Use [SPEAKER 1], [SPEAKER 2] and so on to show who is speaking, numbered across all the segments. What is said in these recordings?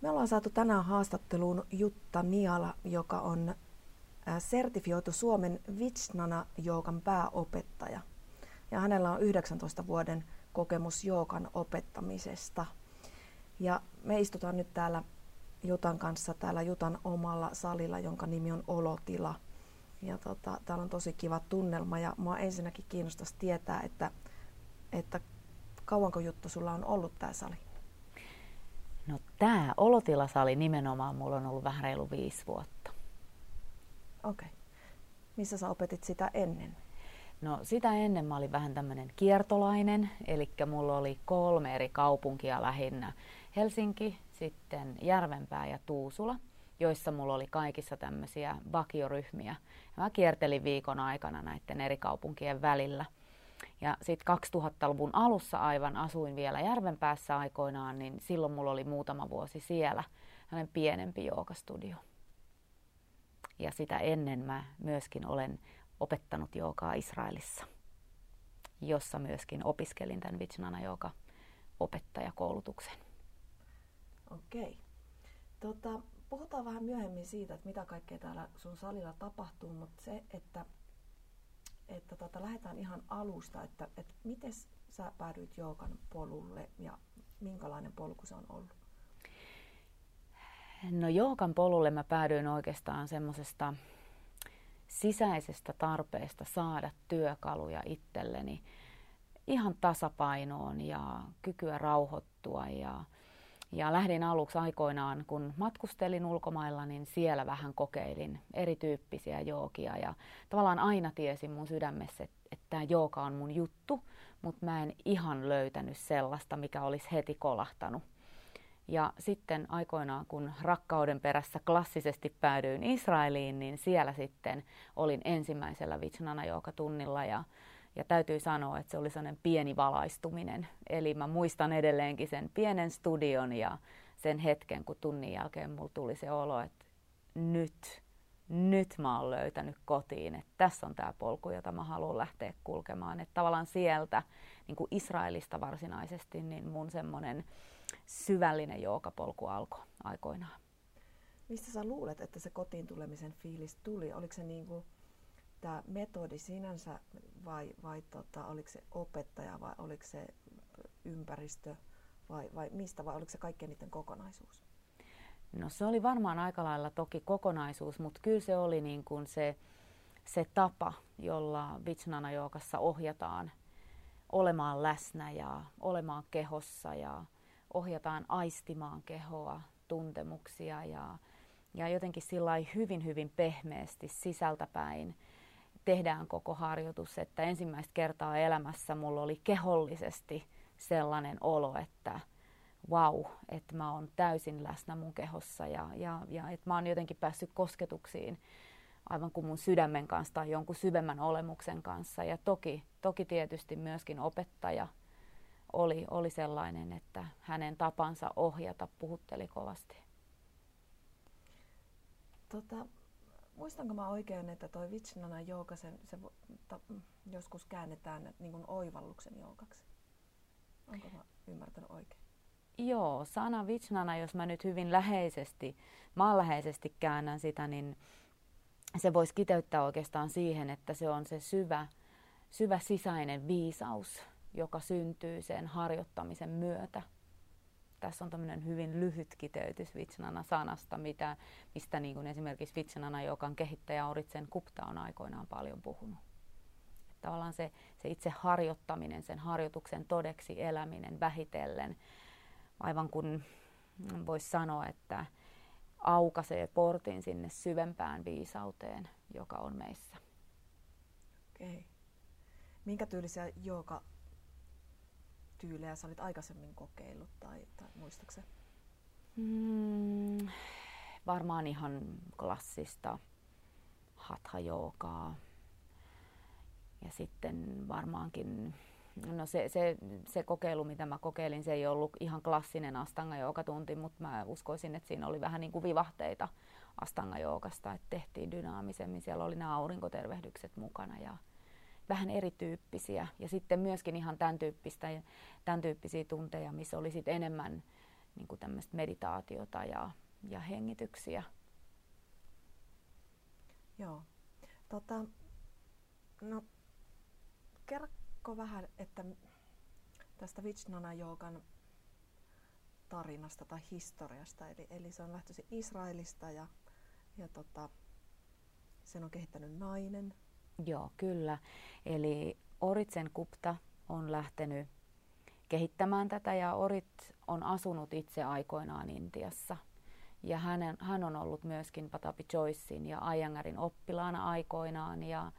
[SPEAKER 1] Me ollaan saatu tänään haastatteluun Jutta Niala, joka on sertifioitu Suomen Vitsnana Joukan pääopettaja. Ja hänellä on 19 vuoden kokemus Joukan opettamisesta. Ja me istutaan nyt täällä Jutan kanssa täällä Jutan omalla salilla, jonka nimi on Olotila. Ja tota, täällä on tosi kiva tunnelma ja mua ensinnäkin kiinnostaisi tietää, että, että kauanko Juttu sulla on ollut tämä sali?
[SPEAKER 2] No tämä olotilasali nimenomaan mulla on ollut vähän reilu viisi vuotta.
[SPEAKER 1] Okei. Okay. Missä sä opetit sitä ennen?
[SPEAKER 2] No sitä ennen mä olin vähän tämmöinen kiertolainen, eli mulla oli kolme eri kaupunkia lähinnä. Helsinki, sitten Järvenpää ja Tuusula, joissa mulla oli kaikissa tämmöisiä vakioryhmiä. Ja mä kiertelin viikon aikana näiden eri kaupunkien välillä – ja sitten 2000-luvun alussa aivan asuin vielä Järvenpäässä aikoinaan, niin silloin mulla oli muutama vuosi siellä hänen pienempi joogastudio. Ja sitä ennen mä myöskin olen opettanut joogaa Israelissa, jossa myöskin opiskelin tämän Vijnana jooga opettajakoulutuksen.
[SPEAKER 1] Okei. Tota, puhutaan vähän myöhemmin siitä, että mitä kaikkea täällä sun salilla tapahtuu, mutta se, että että tota, lähdetään ihan alusta, että, että miten sä päädyit joogan polulle ja minkälainen polku se on ollut?
[SPEAKER 2] No joogan polulle mä päädyin oikeastaan semmoisesta sisäisestä tarpeesta saada työkaluja itselleni ihan tasapainoon ja kykyä rauhoittua ja ja lähdin aluksi aikoinaan, kun matkustelin ulkomailla, niin siellä vähän kokeilin erityyppisiä jookia. Ja tavallaan aina tiesin mun sydämessä, että, tämä jooga on mun juttu, mutta mä en ihan löytänyt sellaista, mikä olisi heti kolahtanut. Ja sitten aikoinaan, kun rakkauden perässä klassisesti päädyin Israeliin, niin siellä sitten olin ensimmäisellä Vitsnana tunnilla ja ja täytyy sanoa, että se oli sellainen pieni valaistuminen. Eli mä muistan edelleenkin sen pienen studion ja sen hetken, kun tunnin jälkeen mulla tuli se olo, että nyt, nyt mä oon löytänyt kotiin, että tässä on tämä polku, jota mä haluan lähteä kulkemaan. Että tavallaan sieltä, niin kuin Israelista varsinaisesti, niin mun semmoinen syvällinen joukapolku alkoi aikoinaan.
[SPEAKER 1] Mistä sä luulet, että se kotiin tulemisen fiilis tuli? Oliko se niin kuin tämä metodi sinänsä vai, vai tota, oliko se opettaja vai oliko se ympäristö vai, vai mistä vai oliko se kaikkien niiden kokonaisuus?
[SPEAKER 2] No se oli varmaan aika lailla toki kokonaisuus, mutta kyllä se oli niin kuin se, se tapa, jolla Vitsnana Joukassa ohjataan olemaan läsnä ja olemaan kehossa ja ohjataan aistimaan kehoa, tuntemuksia ja, ja jotenkin sillä hyvin hyvin pehmeästi sisältäpäin tehdään koko harjoitus, että ensimmäistä kertaa elämässä mulla oli kehollisesti sellainen olo, että wow, että mä oon täysin läsnä mun kehossa ja, ja, ja että mä oon jotenkin päässyt kosketuksiin aivan kuin mun sydämen kanssa tai jonkun syvemmän olemuksen kanssa. Ja toki, toki tietysti myöskin opettaja oli, oli sellainen, että hänen tapansa ohjata puhutteli kovasti.
[SPEAKER 1] Tota, muistanko mä oikein, että toi Vitsnana jooga, se, se ta, joskus käännetään niin kuin oivalluksen joogaksi? Onko mä ymmärtänyt oikein?
[SPEAKER 2] Joo, sana Vitsnana, jos mä nyt hyvin läheisesti, maanläheisesti käännän sitä, niin se voisi kiteyttää oikeastaan siihen, että se on se syvä, syvä sisäinen viisaus, joka syntyy sen harjoittamisen myötä tässä on tämmöinen hyvin lyhyt kiteytys Vitsnana-sanasta, mitä, mistä niin kuin esimerkiksi Vitsnana, joka on kehittäjä Oritsen Kupta on aikoinaan paljon puhunut. Että tavallaan se, se itse harjoittaminen, sen harjoituksen todeksi eläminen vähitellen, aivan kuin voisi sanoa, että aukaisee portin sinne syvempään viisauteen, joka on meissä.
[SPEAKER 1] Okei. Minkä tyylisiä joka tyylejä sä olit aikaisemmin kokeillut tai, tai muistatko
[SPEAKER 2] mm, varmaan ihan klassista hatha-joogaa. Ja sitten varmaankin, no se, se, se kokeilu, mitä mä kokeilin, se ei ollut ihan klassinen astanga tunti, mutta mä uskoisin, että siinä oli vähän niin kuin vivahteita astanga että tehtiin dynaamisemmin. Siellä oli nämä aurinkotervehdykset mukana ja, vähän erityyppisiä ja sitten myöskin ihan tämän, tyyppistä, tämän tyyppisiä tunteja, missä oli sitten enemmän niin kuin tämmöistä meditaatiota ja, ja hengityksiä.
[SPEAKER 1] Joo. Tota, no, kerrokko vähän, että tästä Vijnana Joogan tarinasta tai historiasta. Eli, eli se on lähtöisin Israelista ja, ja tota, sen on kehittänyt nainen.
[SPEAKER 2] Joo, kyllä. Eli Oritsen Kupta on lähtenyt kehittämään tätä ja Orit on asunut itse aikoinaan Intiassa. Ja hän, hän on ollut myöskin Patapi Joycein ja Ayangarin oppilaana aikoinaan ja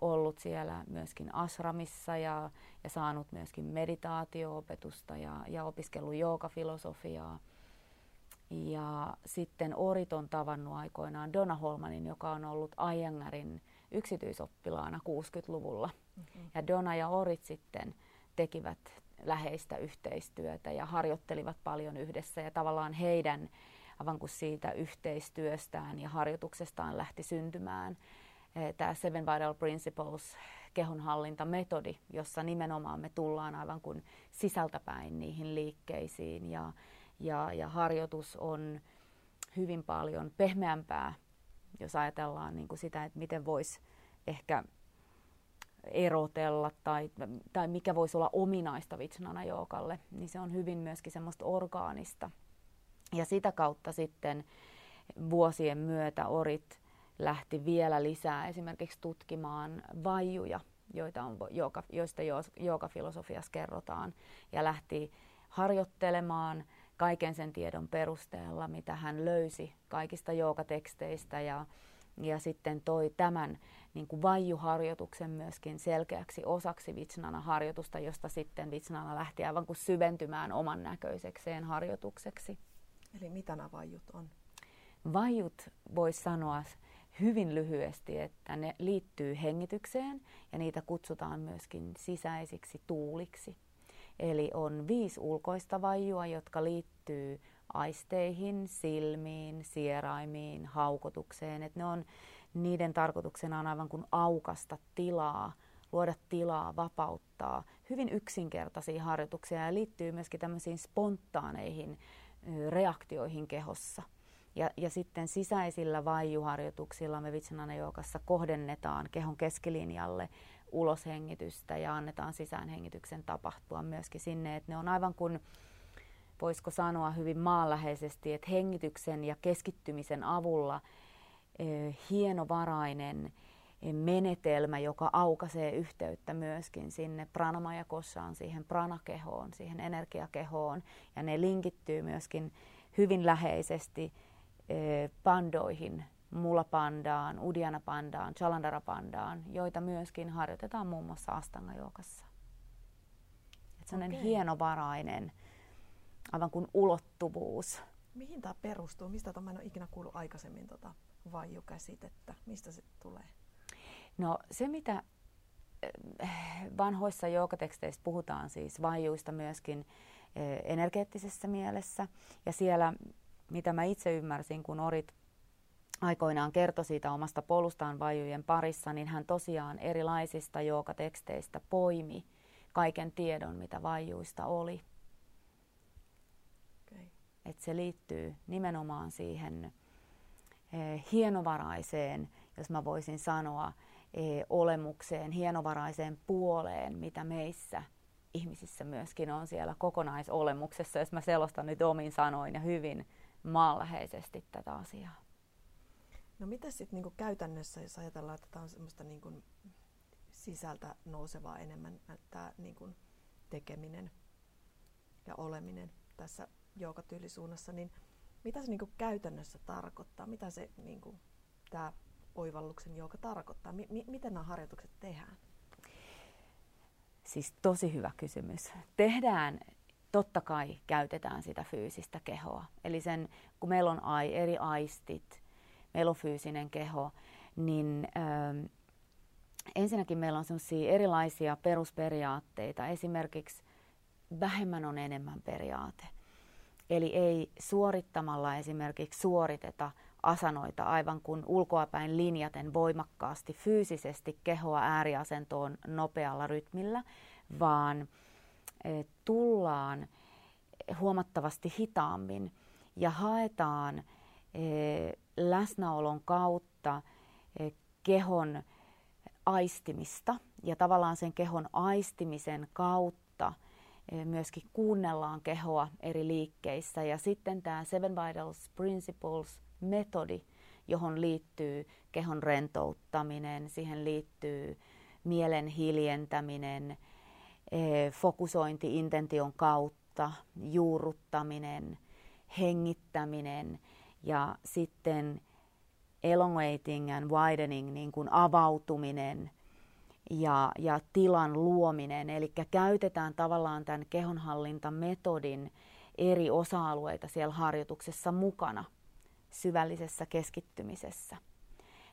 [SPEAKER 2] ollut siellä myöskin asramissa ja, ja saanut myöskin meditaatio-opetusta ja, ja opiskellut joogafilosofiaa. Ja sitten Orit on tavannut aikoinaan Donna Holmanin, joka on ollut Ayangarin yksityisoppilaana 60-luvulla. Mm-hmm. Ja Donna ja Orit sitten tekivät läheistä yhteistyötä ja harjoittelivat paljon yhdessä ja tavallaan heidän aivan kuin siitä yhteistyöstään ja harjoituksestaan lähti syntymään Eh, tämä Seven Vital Principles kehonhallintametodi, jossa nimenomaan me tullaan aivan kuin sisältäpäin niihin liikkeisiin ja, ja, ja harjoitus on hyvin paljon pehmeämpää, jos ajatellaan niin kuin sitä, että miten voisi ehkä erotella tai, tai mikä voisi olla ominaista Vitsnana Jookalle, niin se on hyvin myöskin semmoista orgaanista. Ja sitä kautta sitten vuosien myötä orit lähti vielä lisää esimerkiksi tutkimaan vaijuja, joita on, joista joogafilosofiassa kerrotaan, ja lähti harjoittelemaan kaiken sen tiedon perusteella, mitä hän löysi kaikista joogateksteistä ja, ja sitten toi tämän niin kuin vaijuharjoituksen myöskin selkeäksi osaksi Vitsnana-harjoitusta, josta sitten Vitsnana lähti aivan kuin syventymään oman näköisekseen harjoitukseksi.
[SPEAKER 1] Eli mitä nämä vaijut on?
[SPEAKER 2] Vajut voisi sanoa hyvin lyhyesti, että ne liittyy hengitykseen ja niitä kutsutaan myöskin sisäisiksi tuuliksi. Eli on viisi ulkoista vajua, jotka liittyy aisteihin, silmiin, sieraimiin, haukotukseen. Et ne on, niiden tarkoituksena on aivan kuin aukasta tilaa, luoda tilaa, vapauttaa. Hyvin yksinkertaisia harjoituksia ja liittyy myöskin tämmöisiin spontaaneihin reaktioihin kehossa. Ja, ja sitten sisäisillä vaijuharjoituksilla me Vitsanana-joukassa kohdennetaan kehon keskilinjalle uloshengitystä ja annetaan sisäänhengityksen tapahtua myöskin sinne, että ne on aivan kuin voisiko sanoa hyvin maanläheisesti, että hengityksen ja keskittymisen avulla eh, hienovarainen menetelmä, joka aukaisee yhteyttä myöskin sinne pranamajakossaan, siihen pranakehoon, siihen energiakehoon. Ja ne linkittyy myöskin hyvin läheisesti pandoihin, mulapandaan, udianapandaan, chalandarapandaan, joita myöskin harjoitetaan muun muassa astangajoukassa. Se on okay. hienovarainen, aivan kuin ulottuvuus.
[SPEAKER 1] Mihin tämä perustuu? Mistä tämä en ole ikinä kuullut aikaisemmin tota vaijukäsitettä? Mistä se tulee?
[SPEAKER 2] No se, mitä vanhoissa joogateksteissä puhutaan siis vaijuista myöskin energeettisessä mielessä. Ja siellä mitä mä itse ymmärsin, kun Orit aikoinaan kertoi siitä omasta polustaan vajujen parissa, niin hän tosiaan erilaisista joogateksteistä poimi kaiken tiedon, mitä vajuista oli. Okay. Et se liittyy nimenomaan siihen eh, hienovaraiseen, jos mä voisin sanoa, eh, olemukseen, hienovaraiseen puoleen, mitä meissä ihmisissä myöskin on siellä kokonaisolemuksessa, jos mä selostan nyt omin sanoin ja hyvin maanläheisesti tätä asiaa.
[SPEAKER 1] No mitä sitten niinku käytännössä, jos ajatellaan, että tämä on semmoista niinku sisältä nousevaa enemmän tämä niinku tekeminen ja oleminen tässä joukatyylisuunnassa, niin mitä se niinku käytännössä tarkoittaa? Mitä se niinku, tämä oivalluksen joka tarkoittaa? M- m- miten nämä harjoitukset tehdään?
[SPEAKER 2] Siis tosi hyvä kysymys. Tehdään totta kai käytetään sitä fyysistä kehoa. Eli sen, kun meillä on ai, eri aistit, meillä on fyysinen keho, niin ö, ensinnäkin meillä on sellaisia erilaisia perusperiaatteita. Esimerkiksi vähemmän on enemmän periaate. Eli ei suorittamalla esimerkiksi suoriteta asanoita aivan kuin ulkoapäin linjaten voimakkaasti fyysisesti kehoa ääriasentoon nopealla rytmillä, vaan tullaan huomattavasti hitaammin ja haetaan eh, läsnäolon kautta eh, kehon aistimista. Ja tavallaan sen kehon aistimisen kautta myöskin kuunnellaan kehoa eri liikkeissä. Ja sitten tämä Seven Vitals Principles metodi, johon liittyy kehon rentouttaminen, siihen liittyy mielen hiljentäminen, fokusointi intention kautta, juurruttaminen, hengittäminen ja sitten elongating and widening, niin kuin avautuminen ja, ja tilan luominen. Eli käytetään tavallaan tämän kehonhallintametodin eri osa-alueita siellä harjoituksessa mukana syvällisessä keskittymisessä.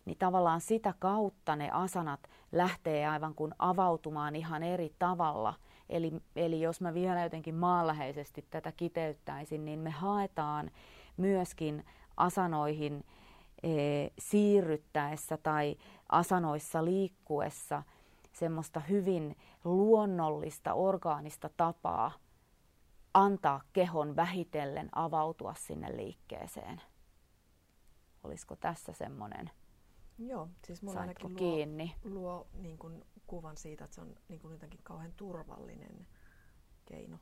[SPEAKER 2] Niin tavallaan sitä kautta ne asanat lähtee aivan kuin avautumaan ihan eri tavalla. Eli, eli jos mä vielä jotenkin maanläheisesti tätä kiteyttäisin, niin me haetaan myöskin asanoihin e, siirryttäessä tai asanoissa liikkuessa semmoista hyvin luonnollista, orgaanista tapaa antaa kehon vähitellen avautua sinne liikkeeseen. Olisiko tässä semmoinen?
[SPEAKER 1] Joo, siis mulla ainakin luo, kiinni? luo niin kuin kuvan siitä, että se on niin kuin jotenkin kauhean turvallinen keino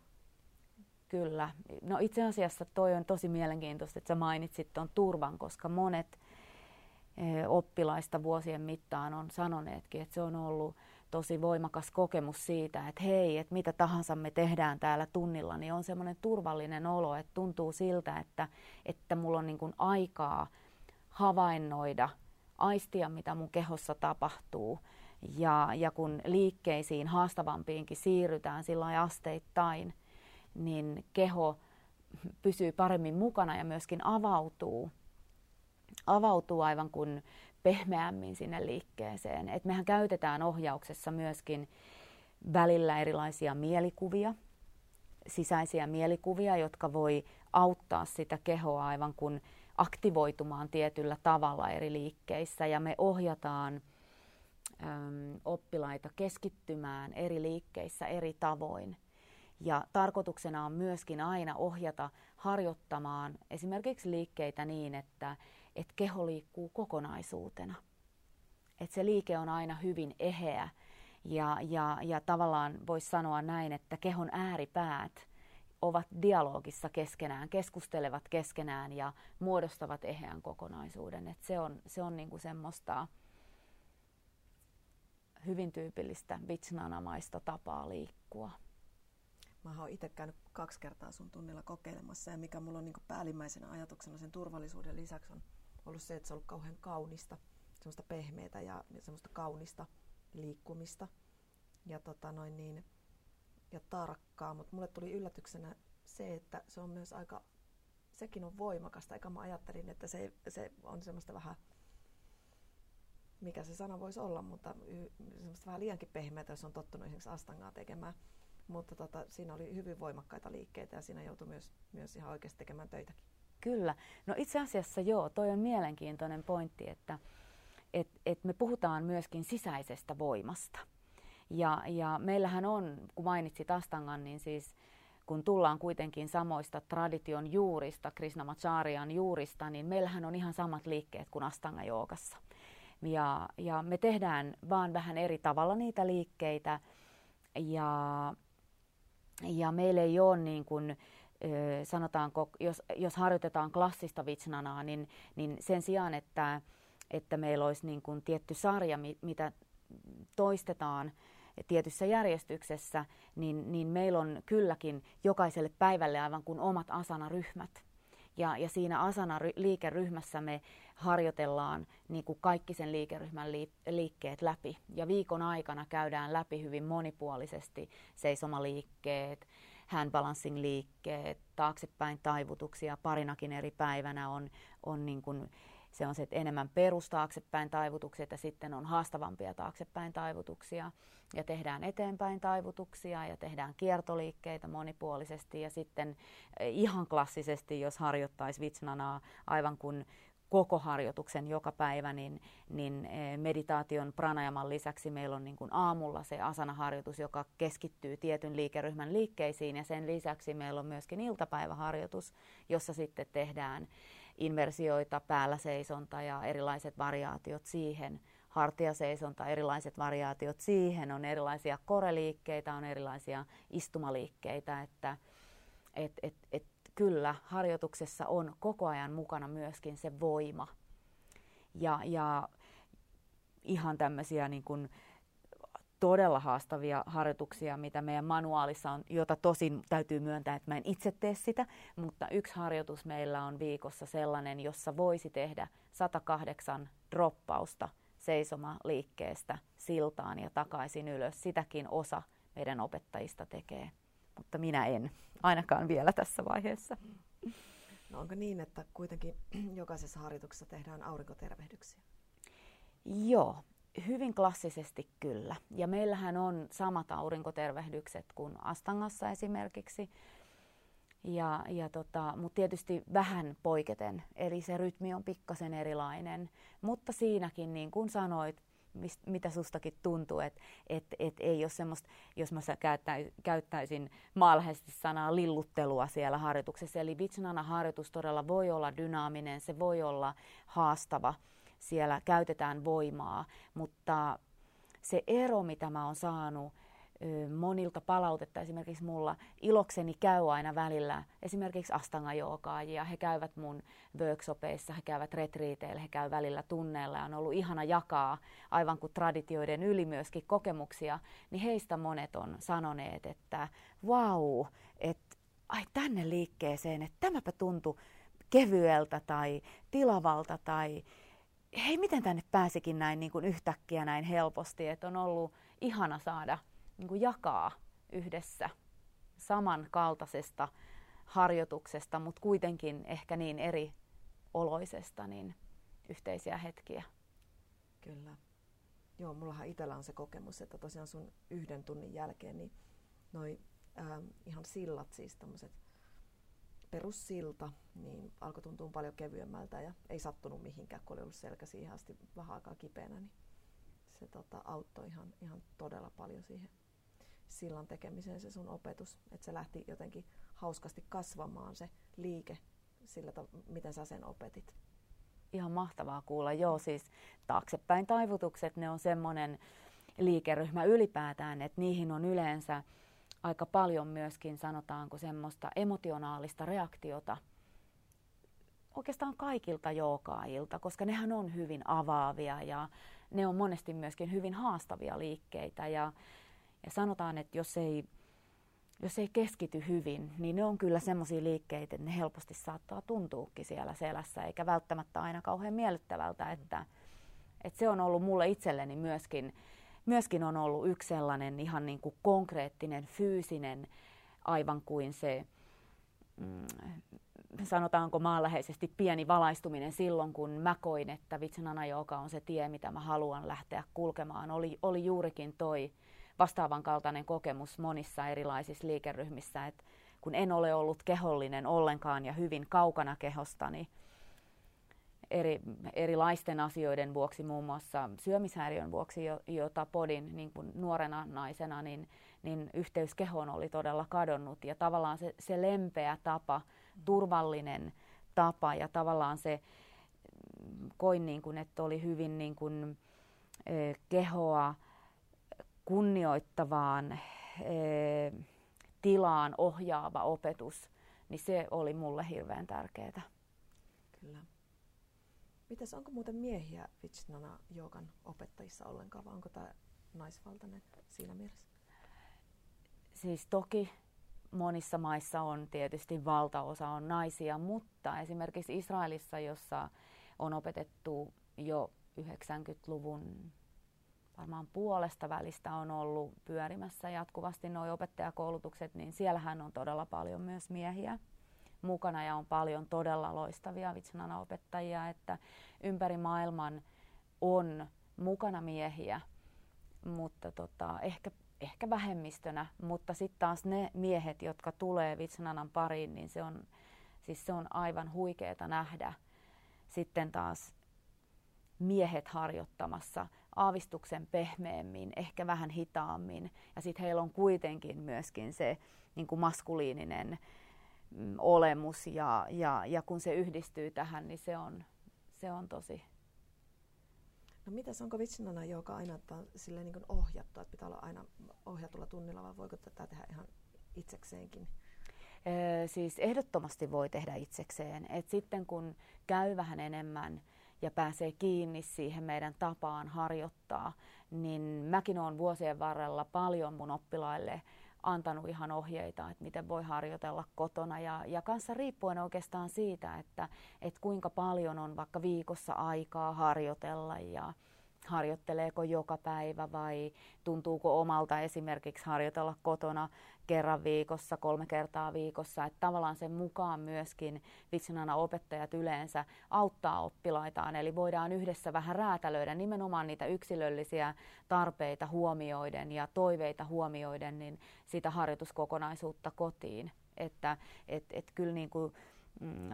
[SPEAKER 2] Kyllä. No itse asiassa toi on tosi mielenkiintoista, että sä mainitsit tuon turvan, koska monet eh, oppilaista vuosien mittaan on sanoneetkin, että se on ollut tosi voimakas kokemus siitä, että hei, että mitä tahansa me tehdään täällä tunnilla, niin on semmoinen turvallinen olo, että tuntuu siltä, että, että mulla on niin kuin aikaa havainnoida, aistia, mitä mun kehossa tapahtuu. Ja, ja kun liikkeisiin haastavampiinkin siirrytään sillä asteittain, niin keho pysyy paremmin mukana ja myöskin avautuu, avautuu aivan kuin pehmeämmin sinne liikkeeseen. Et mehän käytetään ohjauksessa myöskin välillä erilaisia mielikuvia, sisäisiä mielikuvia, jotka voi auttaa sitä kehoa aivan kuin aktivoitumaan tietyllä tavalla eri liikkeissä. Ja me ohjataan äm, oppilaita keskittymään eri liikkeissä eri tavoin – ja tarkoituksena on myöskin aina ohjata harjoittamaan esimerkiksi liikkeitä niin, että, että keho liikkuu kokonaisuutena. Että se liike on aina hyvin eheä ja, ja, ja tavallaan voisi sanoa näin, että kehon ääripäät ovat dialogissa keskenään, keskustelevat keskenään ja muodostavat eheän kokonaisuuden. Et se on, se on niinku semmoista hyvin tyypillistä vitsnanamaista tapaa liikkua.
[SPEAKER 1] Mä oon itse käynyt kaksi kertaa sun tunnilla kokeilemassa ja mikä mulla on niin päällimmäisenä ajatuksena sen turvallisuuden lisäksi on ollut se, että se on ollut kauhean kaunista, semmoista pehmeätä ja, semmoista kaunista liikkumista ja, tota noin niin, ja tarkkaa, mutta mulle tuli yllätyksenä se, että se on myös aika, sekin on voimakasta, eikä mä ajattelin, että se, se on semmoista vähän, mikä se sana voisi olla, mutta semmoista vähän liiankin pehmeätä, jos on tottunut esimerkiksi astangaa tekemään. Mutta tota, siinä oli hyvin voimakkaita liikkeitä ja siinä joutui myös, myös ihan oikeasti tekemään töitäkin.
[SPEAKER 2] Kyllä. No itse asiassa joo, toi on mielenkiintoinen pointti, että et, et me puhutaan myöskin sisäisestä voimasta. Ja, ja meillähän on, kun mainitsit Astangan, niin siis kun tullaan kuitenkin samoista tradition juurista, Krishnamacharyan juurista, niin meillähän on ihan samat liikkeet kuin Astanga joogassa. Ja, ja me tehdään vaan vähän eri tavalla niitä liikkeitä. Ja ja meillä ei ole niin kuin, sanotaanko, jos, jos harjoitetaan klassista vitsnanaa, niin, niin sen sijaan, että, että meillä olisi niin kuin tietty sarja, mitä toistetaan tietyssä järjestyksessä, niin, niin meillä on kylläkin jokaiselle päivälle aivan kuin omat asanaryhmät. Ja, ja siinä asana-liikeryhmässä me harjoitellaan niin kuin kaikki sen liikeryhmän liikkeet läpi. Ja viikon aikana käydään läpi hyvin monipuolisesti seisomaliikkeet, handbalancing liikkeet, taaksepäin taivutuksia parinakin eri päivänä on, on niin kuin, se on se, että enemmän perustaaksepäin taivutukset ja sitten on haastavampia taaksepäin taivutuksia. Ja tehdään eteenpäin taivutuksia ja tehdään kiertoliikkeitä monipuolisesti ja sitten eh, ihan klassisesti, jos harjoittaisi vitsnanaa aivan kuin koko harjoituksen joka päivä, niin, niin eh, meditaation pranajaman lisäksi meillä on niin kuin aamulla se asana-harjoitus, joka keskittyy tietyn liikeryhmän liikkeisiin ja sen lisäksi meillä on myöskin iltapäiväharjoitus, jossa sitten tehdään inversioita, päällä seisonta ja erilaiset variaatiot siihen, hartiaseisonta, erilaiset variaatiot siihen, on erilaisia koreliikkeitä, on erilaisia istumaliikkeitä, että et, et, et, kyllä harjoituksessa on koko ajan mukana myöskin se voima. Ja, ja ihan tämmöisiä niin kuin todella haastavia harjoituksia, mitä meidän manuaalissa on, jota tosin täytyy myöntää, että mä en itse tee sitä, mutta yksi harjoitus meillä on viikossa sellainen, jossa voisi tehdä 108 droppausta seisomaliikkeestä siltaan ja takaisin ylös. Sitäkin osa meidän opettajista tekee, mutta minä en, ainakaan vielä tässä vaiheessa.
[SPEAKER 1] No onko niin, että kuitenkin jokaisessa harjoituksessa tehdään aurinkotervehdyksiä?
[SPEAKER 2] Joo, hyvin klassisesti kyllä. Ja meillähän on samat aurinkotervehdykset kuin Astangassa esimerkiksi. Ja, ja tota, mutta tietysti vähän poiketen, eli se rytmi on pikkasen erilainen. Mutta siinäkin, niin kuin sanoit, mist, mitä sustakin tuntuu, että et, et ei ole semmoista, jos mä käyttäisin maalaisesti sanaa lilluttelua siellä harjoituksessa. Eli Vitsnana-harjoitus todella voi olla dynaaminen, se voi olla haastava, siellä käytetään voimaa, mutta se ero, mitä mä oon saanut monilta palautetta. Esimerkiksi mulla ilokseni käy aina välillä esimerkiksi astanga ja he käyvät mun workshopeissa, he käyvät retriiteillä, he käyvät välillä tunneilla. On ollut ihana jakaa aivan kuin traditioiden yli myöskin kokemuksia, niin heistä monet on sanoneet, että vau, että ai tänne liikkeeseen, että tämäpä tuntui kevyeltä tai tilavalta tai hei, miten tänne pääsikin näin niin kuin yhtäkkiä näin helposti, että on ollut ihana saada niin kuin jakaa yhdessä samankaltaisesta harjoituksesta, mutta kuitenkin ehkä niin eri oloisesta, niin yhteisiä hetkiä.
[SPEAKER 1] Kyllä. Joo, mullahan itsellä on se kokemus, että tosiaan sun yhden tunnin jälkeen niin noi äh, ihan sillat, siis tämmöiset perussilta, niin alkoi tuntua paljon kevyemmältä ja ei sattunut mihinkään, kun oli ollut selkä siihen asti vähän aikaa kipeänä, niin se tota, auttoi ihan, ihan todella paljon siihen sillan tekemiseen se sun opetus, että se lähti jotenkin hauskasti kasvamaan se liike sillä, miten sä sen opetit.
[SPEAKER 2] Ihan mahtavaa kuulla. Joo, siis taaksepäin taivutukset, ne on semmoinen liikeryhmä ylipäätään, että niihin on yleensä aika paljon myöskin, sanotaanko, semmoista emotionaalista reaktiota oikeastaan kaikilta jookaajilta, koska nehän on hyvin avaavia ja ne on monesti myöskin hyvin haastavia liikkeitä ja ja sanotaan, että jos ei, jos ei keskity hyvin, niin ne on kyllä semmoisia liikkeitä, että ne helposti saattaa tuntuukin siellä selässä, eikä välttämättä aina kauhean miellyttävältä, että, että se on ollut mulle itselleni myöskin, myöskin on ollut yksi sellainen ihan niin kuin konkreettinen, fyysinen, aivan kuin se, mm, sanotaanko maanläheisesti pieni valaistuminen silloin, kun mä koin, että Vitsanana joka on se tie, mitä mä haluan lähteä kulkemaan, oli, oli juurikin toi vastaavan kaltainen kokemus monissa erilaisissa liikeryhmissä, että kun en ole ollut kehollinen ollenkaan ja hyvin kaukana kehostani eri, erilaisten asioiden vuoksi, muun muassa syömishäiriön vuoksi, jota podin niin kuin nuorena naisena, niin, niin yhteys kehoon oli todella kadonnut. Ja tavallaan se, se lempeä tapa, turvallinen tapa ja tavallaan se, koin niin kuin, että oli hyvin niin kuin, eh, kehoa, kunnioittavaan ee, tilaan ohjaava opetus, niin se oli mulle hirveän tärkeää.
[SPEAKER 1] Kyllä. Mitäs, onko muuten miehiä Vitsnana Joogan opettajissa ollenkaan, vai onko tämä naisvaltainen siinä mielessä?
[SPEAKER 2] Siis toki monissa maissa on tietysti valtaosa on naisia, mutta esimerkiksi Israelissa, jossa on opetettu jo 90-luvun varmaan puolesta välistä on ollut pyörimässä jatkuvasti nuo opettajakoulutukset, niin siellähän on todella paljon myös miehiä mukana ja on paljon todella loistavia Vitsnana-opettajia, että ympäri maailman on mukana miehiä, mutta tota, ehkä, ehkä vähemmistönä, mutta sitten taas ne miehet, jotka tulee Vitsnanan pariin, niin se on, siis se on aivan huikeeta nähdä, sitten taas miehet harjoittamassa aavistuksen pehmeämmin, ehkä vähän hitaammin. Ja sitten heillä on kuitenkin myöskin se niin kuin maskuliininen mm, olemus ja, ja, ja kun se yhdistyy tähän, niin se on, se on tosi.
[SPEAKER 1] No mitäs, onko vitsinana joka aina että sille niin ohjattu, että pitää olla aina ohjatulla tunnilla vai voiko tätä tehdä ihan itsekseenkin?
[SPEAKER 2] siis ehdottomasti voi tehdä itsekseen. Et sitten kun käy vähän enemmän ja pääsee kiinni siihen meidän tapaan harjoittaa, niin mäkin olen vuosien varrella paljon mun oppilaille antanut ihan ohjeita, että miten voi harjoitella kotona. Ja, ja kanssa riippuen oikeastaan siitä, että, että kuinka paljon on vaikka viikossa aikaa harjoitella ja, harjoitteleeko joka päivä vai tuntuuko omalta esimerkiksi harjoitella kotona kerran viikossa, kolme kertaa viikossa. Että tavallaan sen mukaan myöskin vitsinana opettajat yleensä auttaa oppilaitaan, eli voidaan yhdessä vähän räätälöidä nimenomaan niitä yksilöllisiä tarpeita huomioiden ja toiveita huomioiden, niin sitä harjoituskokonaisuutta kotiin. Että et, et kyllä niin kuin, mm,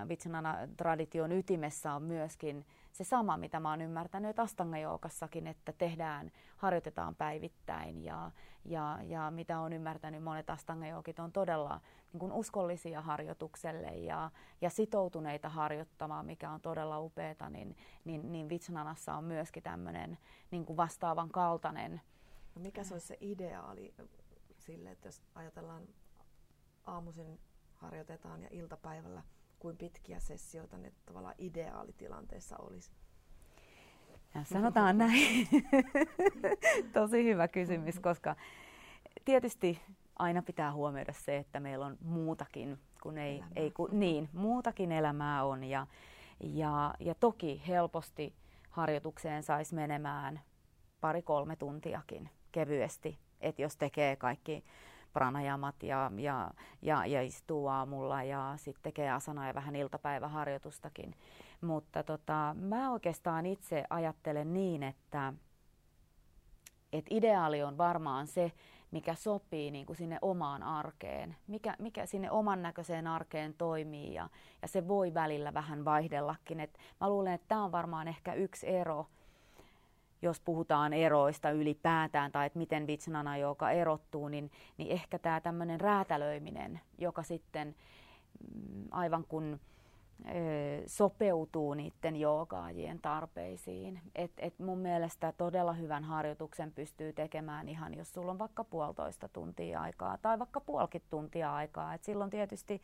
[SPEAKER 2] tradition ytimessä on myöskin se sama, mitä mä oon ymmärtänyt, että Astanga-joukassakin, että tehdään, harjoitetaan päivittäin ja, ja, ja mitä on ymmärtänyt, monet Astanga-joukit on todella niin kuin uskollisia harjoitukselle ja, ja sitoutuneita harjoittamaan, mikä on todella upeeta, niin, niin, niin Vitsnanassa on myöskin tämmöinen niin kuin vastaavan kaltainen.
[SPEAKER 1] No mikä se olisi se ideaali sille, että jos ajatellaan aamuisin harjoitetaan ja iltapäivällä kuin pitkiä sessioita ne tavallaan ideaalitilanteessa olisi?
[SPEAKER 2] Ja sanotaan näin. Tosi hyvä kysymys, koska tietysti aina pitää huomioida se, että meillä on muutakin, kun ei, ei kun, niin, muutakin elämää on. Ja, ja, ja toki helposti harjoitukseen saisi menemään pari-kolme tuntiakin kevyesti, että jos tekee kaikki pranajamat ja, ja, ja, ja istuu aamulla ja sitten tekee asana ja vähän iltapäiväharjoitustakin. Mutta tota, mä oikeastaan itse ajattelen niin, että et ideaali on varmaan se, mikä sopii niin kuin sinne omaan arkeen, mikä, mikä sinne oman näköiseen arkeen toimii ja, ja se voi välillä vähän vaihdellakin. Et mä luulen, että tämä on varmaan ehkä yksi ero jos puhutaan eroista ylipäätään tai että miten vitsnana joka erottuu, niin, niin ehkä tämä tämmöinen räätälöiminen, joka sitten mm, aivan kun sopeutuu niiden joogaajien tarpeisiin. Et, et mun mielestä todella hyvän harjoituksen pystyy tekemään ihan, jos sulla on vaikka puolitoista tuntia aikaa tai vaikka puolkin tuntia aikaa. Et silloin tietysti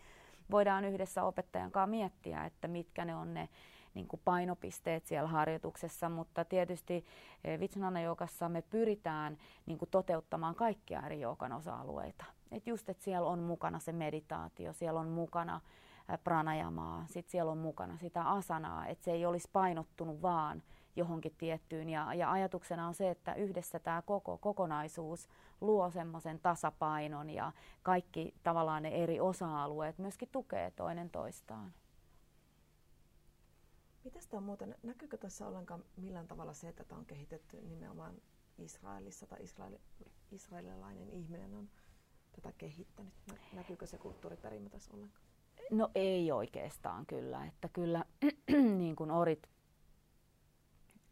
[SPEAKER 2] voidaan yhdessä opettajan kanssa miettiä, että mitkä ne on ne niin kuin painopisteet siellä harjoituksessa, mutta tietysti eh, Vitsnana-joukassa me pyritään niin kuin toteuttamaan kaikkia eri joukan osa-alueita. Et just, että siellä on mukana se meditaatio, siellä on mukana eh, pranajamaa, sitten siellä on mukana sitä asanaa, että se ei olisi painottunut vaan johonkin tiettyyn. Ja, ja ajatuksena on se, että yhdessä tämä koko kokonaisuus luo semmoisen tasapainon ja kaikki tavallaan ne eri osa-alueet myöskin tukee toinen toistaan.
[SPEAKER 1] Mitäs tämä muuten, näkyykö tässä ollenkaan millään tavalla se, että tämä on kehitetty nimenomaan Israelissa tai israeli, israelilainen ihminen on tätä kehittänyt? Näkyykö se kulttuuriperimä tässä ollenkaan?
[SPEAKER 2] No ei oikeastaan kyllä, että kyllä niin kuin Orit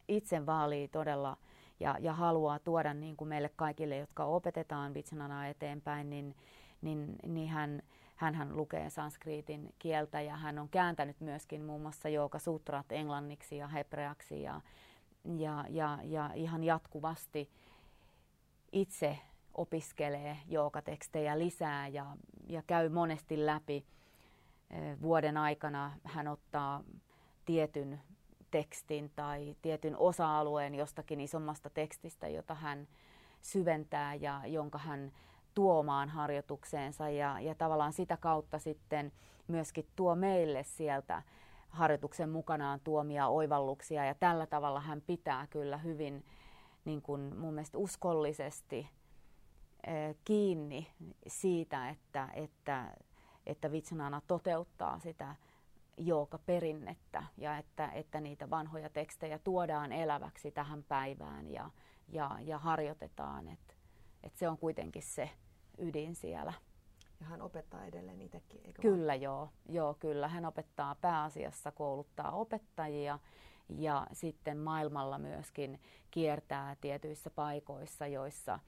[SPEAKER 2] itse vaalii todella ja, ja haluaa tuoda niin kuin meille kaikille, jotka opetetaan Vitsnanaa eteenpäin, niin, niin, niin hän, hän lukee sanskriitin kieltä ja hän on kääntänyt myöskin muun muassa Jooga Sutrat englanniksi ja hebreaksi ja, ja, ja, ja ihan jatkuvasti itse opiskelee joogatekstejä lisää ja, ja käy monesti läpi. Vuoden aikana hän ottaa tietyn tekstin tai tietyn osa-alueen jostakin isommasta tekstistä, jota hän syventää ja jonka hän tuomaan harjoitukseensa ja, ja tavallaan sitä kautta sitten myöskin tuo meille sieltä harjoituksen mukanaan tuomia oivalluksia ja tällä tavalla hän pitää kyllä hyvin niin kuin mun mielestä uskollisesti kiinni siitä, että, että, että Vitsnana toteuttaa sitä perinnettä ja että, että niitä vanhoja tekstejä tuodaan eläväksi tähän päivään ja, ja, ja harjoitetaan. Et, et se on kuitenkin se ydin siellä.
[SPEAKER 1] Ja hän opettaa edelleen itsekin, eikö
[SPEAKER 2] Kyllä vaan? joo, joo, kyllä. Hän opettaa pääasiassa, kouluttaa opettajia ja sitten maailmalla myöskin kiertää tietyissä paikoissa, joissa,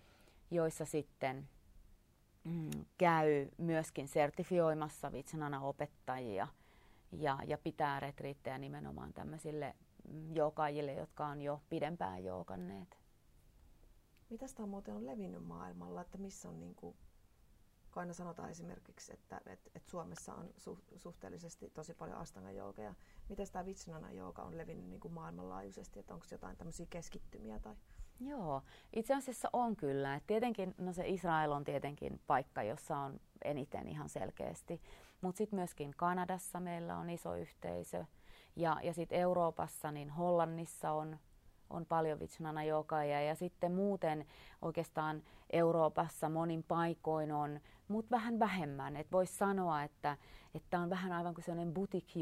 [SPEAKER 2] joissa sitten mm, käy myöskin sertifioimassa Vitsnana opettajia ja, ja pitää retriittejä nimenomaan tämmöisille jookaajille, jotka on jo pidempään jookanneet.
[SPEAKER 1] Mitä tämä muuten on levinnyt maailmalla, että missä on niin kuin, kun aina sanotaan esimerkiksi, että, että, että Suomessa on su, suhteellisesti tosi paljon astanga jooga miten tämä vitsnana jooga on levinnyt niin kuin maailmanlaajuisesti, että onko jotain tämmöisiä keskittymiä tai
[SPEAKER 2] Joo, itse asiassa on kyllä. Et tietenkin, no se Israel on tietenkin paikka, jossa on eniten ihan selkeästi. Mutta sitten myöskin Kanadassa meillä on iso yhteisö. Ja, ja sitten Euroopassa, niin Hollannissa on, on paljon Vitsnana jokaja. Ja sitten muuten oikeastaan Euroopassa monin paikoin on, mutta vähän vähemmän. Että voisi sanoa, että tämä on vähän aivan kuin sellainen boutique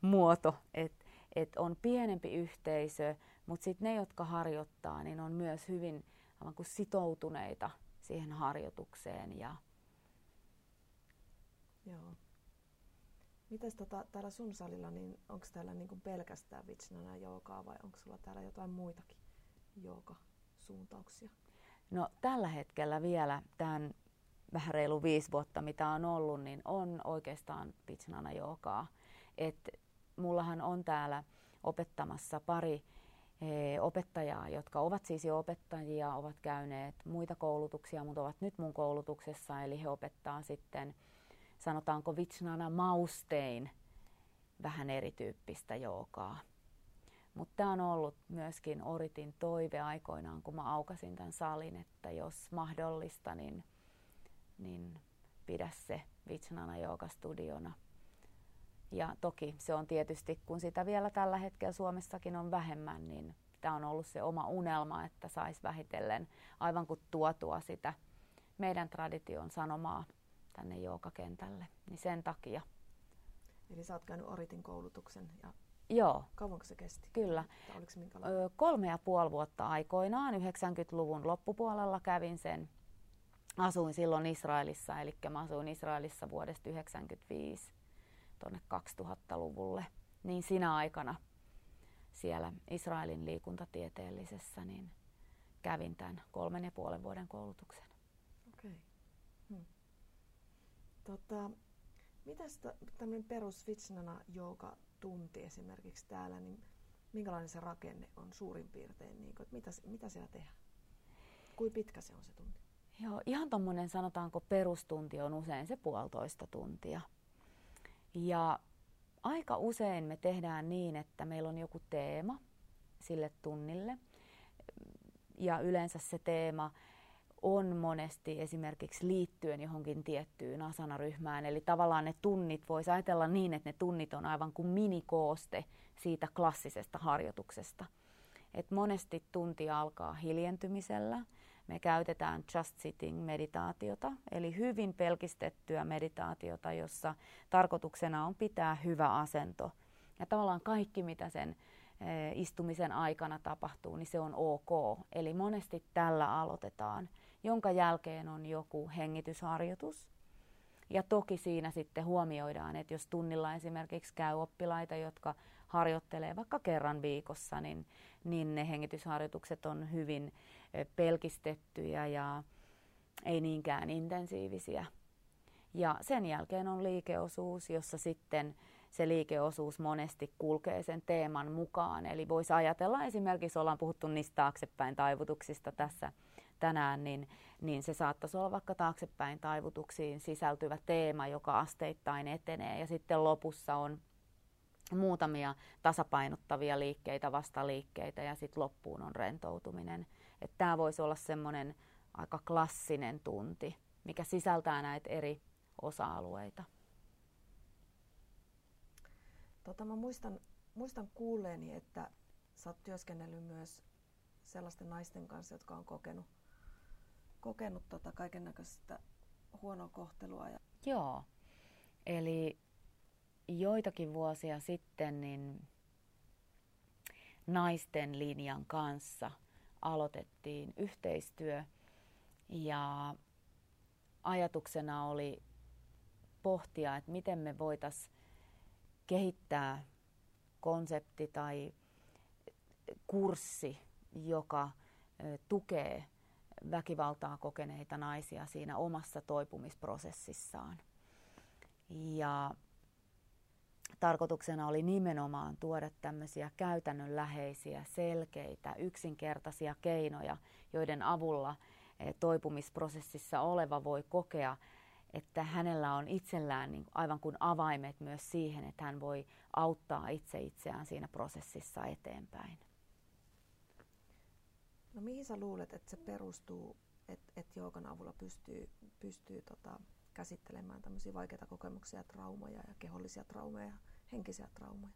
[SPEAKER 2] muoto, että et on pienempi yhteisö, mutta sitten ne, jotka harjoittaa, niin on myös hyvin aivan kuin sitoutuneita siihen harjoitukseen. Ja...
[SPEAKER 1] Joo. Mites tota, täällä sun salilla, niin onko täällä niinku pelkästään vitsnana joogaa vai onko sulla täällä jotain muitakin jooga-suuntauksia?
[SPEAKER 2] No tällä hetkellä vielä tämän vähän reilu viisi vuotta, mitä on ollut, niin on oikeastaan vitsnana joogaa. Et mullahan on täällä opettamassa pari e, opettajaa, jotka ovat siis jo opettajia, ovat käyneet muita koulutuksia, mutta ovat nyt mun koulutuksessa, eli he opettaa sitten, sanotaanko vitsnana maustein, vähän erityyppistä joogaa. Mutta tämä on ollut myöskin Oritin toive aikoinaan, kun mä aukasin tämän salin, että jos mahdollista, niin, niin pidä se Vitsnana Jooga-studiona ja toki se on tietysti, kun sitä vielä tällä hetkellä Suomessakin on vähemmän, niin tämä on ollut se oma unelma, että saisi vähitellen aivan kuin tuotua sitä meidän tradition sanomaa tänne kentälle. Niin sen takia.
[SPEAKER 1] Eli sä oot käynyt Oritin koulutuksen ja
[SPEAKER 2] Joo.
[SPEAKER 1] Kauanko se kesti?
[SPEAKER 2] Kyllä.
[SPEAKER 1] oliko se
[SPEAKER 2] Ö, kolme ja puoli vuotta aikoinaan, 90-luvun loppupuolella kävin sen. Asuin silloin Israelissa, eli mä asuin Israelissa vuodesta 1995 tuonne 2000-luvulle, niin sinä aikana siellä Israelin liikuntatieteellisessä niin kävin tämän kolmen ja puolen vuoden koulutuksen.
[SPEAKER 1] Okei. Okay. Hmm. Tota, mitäs tämmöinen perus Vitsnana jooga tunti esimerkiksi täällä, niin minkälainen se rakenne on suurin piirtein? Niin kuin, että mitä, mitä siellä tehdään? Kuinka pitkä se on se tunti?
[SPEAKER 2] Joo, ihan tuommoinen sanotaanko perustunti on usein se puolitoista tuntia. Ja aika usein me tehdään niin, että meillä on joku teema sille tunnille. Ja yleensä se teema on monesti esimerkiksi liittyen johonkin tiettyyn asanaryhmään. Eli tavallaan ne tunnit, voisi ajatella niin, että ne tunnit on aivan kuin minikooste siitä klassisesta harjoituksesta. Et monesti tunti alkaa hiljentymisellä me käytetään just sitting meditaatiota, eli hyvin pelkistettyä meditaatiota, jossa tarkoituksena on pitää hyvä asento. Ja tavallaan kaikki, mitä sen eh, istumisen aikana tapahtuu, niin se on ok. Eli monesti tällä aloitetaan, jonka jälkeen on joku hengitysharjoitus. Ja toki siinä sitten huomioidaan, että jos tunnilla esimerkiksi käy oppilaita, jotka harjoittelee vaikka kerran viikossa, niin, niin ne hengitysharjoitukset on hyvin pelkistettyjä ja ei niinkään intensiivisiä. Ja sen jälkeen on liikeosuus, jossa sitten se liikeosuus monesti kulkee sen teeman mukaan. Eli voisi ajatella esimerkiksi, ollaan puhuttu niistä taaksepäin taivutuksista tässä tänään, niin, niin se saattaisi olla vaikka taaksepäin taivutuksiin sisältyvä teema, joka asteittain etenee. Ja sitten lopussa on muutamia tasapainottavia liikkeitä, vastaliikkeitä ja sitten loppuun on rentoutuminen. Tämä voisi olla semmoinen aika klassinen tunti, mikä sisältää näitä eri osa-alueita.
[SPEAKER 1] Tota, mä muistan, muistan kuulleeni, että sä oot työskennellyt myös sellaisten naisten kanssa, jotka on kokenut, kokenut tota kaiken näköistä huonoa kohtelua. Ja...
[SPEAKER 2] Joo, eli joitakin vuosia sitten niin naisten linjan kanssa aloitettiin yhteistyö ja ajatuksena oli pohtia, että miten me voitaisiin kehittää konsepti tai kurssi, joka tukee väkivaltaa kokeneita naisia siinä omassa toipumisprosessissaan. Ja tarkoituksena oli nimenomaan tuoda tämmöisiä käytännönläheisiä, selkeitä, yksinkertaisia keinoja, joiden avulla toipumisprosessissa oleva voi kokea, että hänellä on itsellään niin aivan kuin avaimet myös siihen, että hän voi auttaa itse itseään siinä prosessissa eteenpäin.
[SPEAKER 1] No mihin sä luulet, että se perustuu, että, että joogan avulla pystyy, pystyy tota, käsittelemään tämmöisiä vaikeita kokemuksia, traumoja ja kehollisia traumeja ja henkisiä traumoja?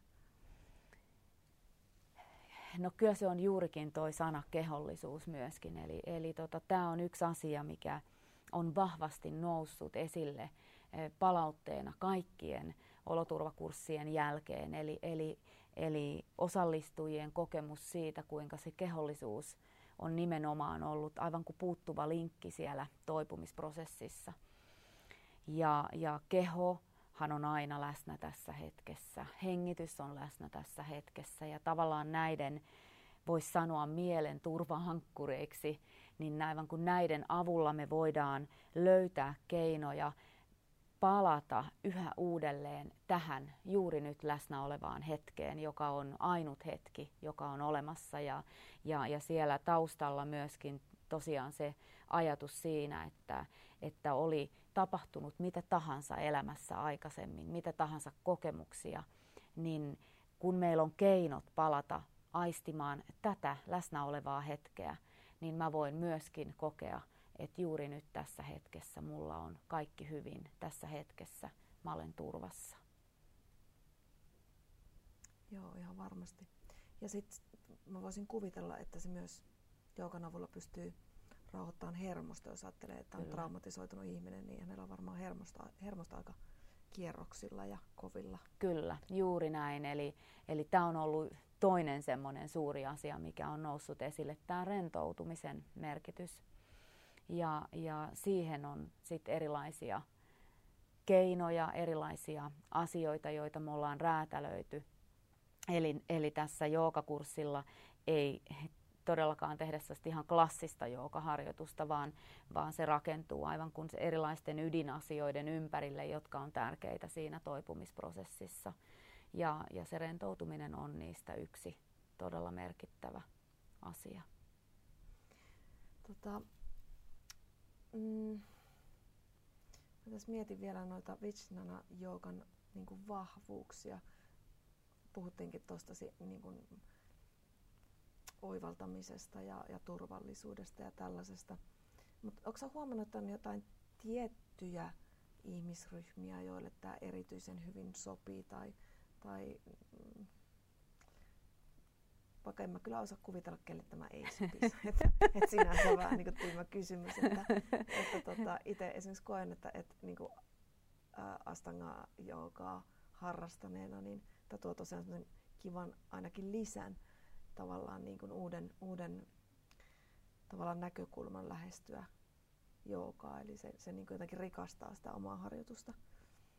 [SPEAKER 2] No kyllä se on juurikin toi sana kehollisuus myöskin. Eli, eli tota, tämä on yksi asia, mikä on vahvasti noussut esille eh, palautteena kaikkien oloturvakurssien jälkeen. Eli, eli, eli osallistujien kokemus siitä, kuinka se kehollisuus on nimenomaan ollut aivan kuin puuttuva linkki siellä toipumisprosessissa. Ja, ja kehohan on aina läsnä tässä hetkessä. Hengitys on läsnä tässä hetkessä ja tavallaan näiden voisi sanoa mielen turvahankkureiksi, niin aivan kuin näiden avulla me voidaan löytää keinoja palata yhä uudelleen tähän juuri nyt läsnä olevaan hetkeen, joka on ainut hetki, joka on olemassa. Ja, ja, ja siellä taustalla myöskin tosiaan se ajatus siinä, että, että oli tapahtunut mitä tahansa elämässä aikaisemmin, mitä tahansa kokemuksia, niin kun meillä on keinot palata aistimaan tätä läsnä olevaa hetkeä, niin mä voin myöskin kokea että juuri nyt tässä hetkessä mulla on kaikki hyvin, tässä hetkessä mä olen turvassa.
[SPEAKER 1] Joo, ihan varmasti. Ja sitten mä voisin kuvitella, että se myös joogan avulla pystyy rauhoittamaan hermosta, jos ajattelee, että on Kyllä. traumatisoitunut ihminen, niin hänellä on varmaan hermosta, hermosta aika kierroksilla ja kovilla.
[SPEAKER 2] Kyllä, juuri näin. Eli, eli tämä on ollut toinen semmoinen suuri asia, mikä on noussut esille, tämä rentoutumisen merkitys. Ja, ja siihen on sitten erilaisia keinoja, erilaisia asioita, joita me ollaan räätälöity. Eli, eli tässä joogakurssilla ei todellakaan tehdä ihan klassista joogaharjoitusta, vaan, vaan se rakentuu aivan kuin se erilaisten ydinasioiden ympärille, jotka on tärkeitä siinä toipumisprosessissa. Ja, ja se rentoutuminen on niistä yksi todella merkittävä asia.
[SPEAKER 1] Tota, Mm, mä tässä mietin vielä noita Vijnana joogan niin vahvuuksia. Puhuttiinkin tuosta niin oivaltamisesta ja, ja turvallisuudesta ja tällaisesta. Mutta onko huomannut, että on jotain tiettyjä ihmisryhmiä, joille tämä erityisen hyvin sopii tai, tai mm, vaikka en mä kyllä osaa kuvitella, kelle tämä ei sopisi. että, et sinänsä on vähän niin tyhmä kysymys. Että, että tota, itse esimerkiksi koen, että, että niin kuin, ä, astangaa joogaa harrastaneena, niin tämä tuo tosiaan kivan ainakin lisän tavallaan niin kuin uuden, uuden tavallaan näkökulman lähestyä joogaa. Eli se, se niin kuin jotenkin rikastaa sitä omaa harjoitusta.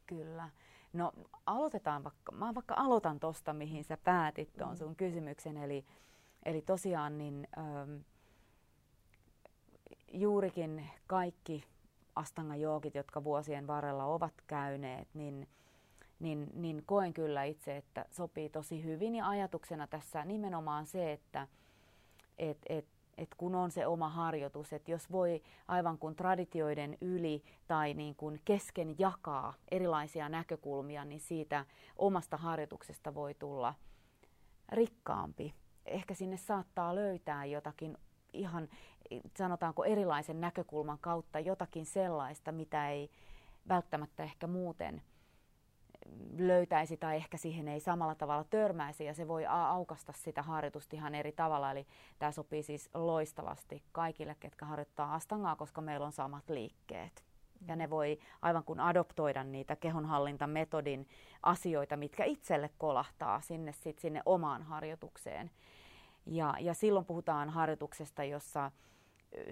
[SPEAKER 2] Kyllä. No aloitetaan vaikka, mä vaikka aloitan tuosta, mihin sä päätit tuon mm. sun kysymyksen. Eli, eli tosiaan niin ähm, juurikin kaikki Astanga joogit, jotka vuosien varrella ovat käyneet, niin, niin, niin koen kyllä itse, että sopii tosi hyvin. Ja ajatuksena tässä nimenomaan se, että et, et että kun on se oma harjoitus, että jos voi aivan kuin traditioiden yli tai niin kuin kesken jakaa erilaisia näkökulmia, niin siitä omasta harjoituksesta voi tulla rikkaampi. Ehkä sinne saattaa löytää jotakin ihan, sanotaanko erilaisen näkökulman kautta jotakin sellaista, mitä ei välttämättä ehkä muuten – löytäisi tai ehkä siihen ei samalla tavalla törmäisi ja se voi aukasta sitä harjoitusta ihan eri tavalla. Eli tämä sopii siis loistavasti kaikille, ketkä harjoittaa astangaa, koska meillä on samat liikkeet. Ja ne voi aivan kuin adoptoida niitä kehonhallintametodin asioita, mitkä itselle kolahtaa sinne, sit sinne omaan harjoitukseen. Ja, ja silloin puhutaan harjoituksesta, jossa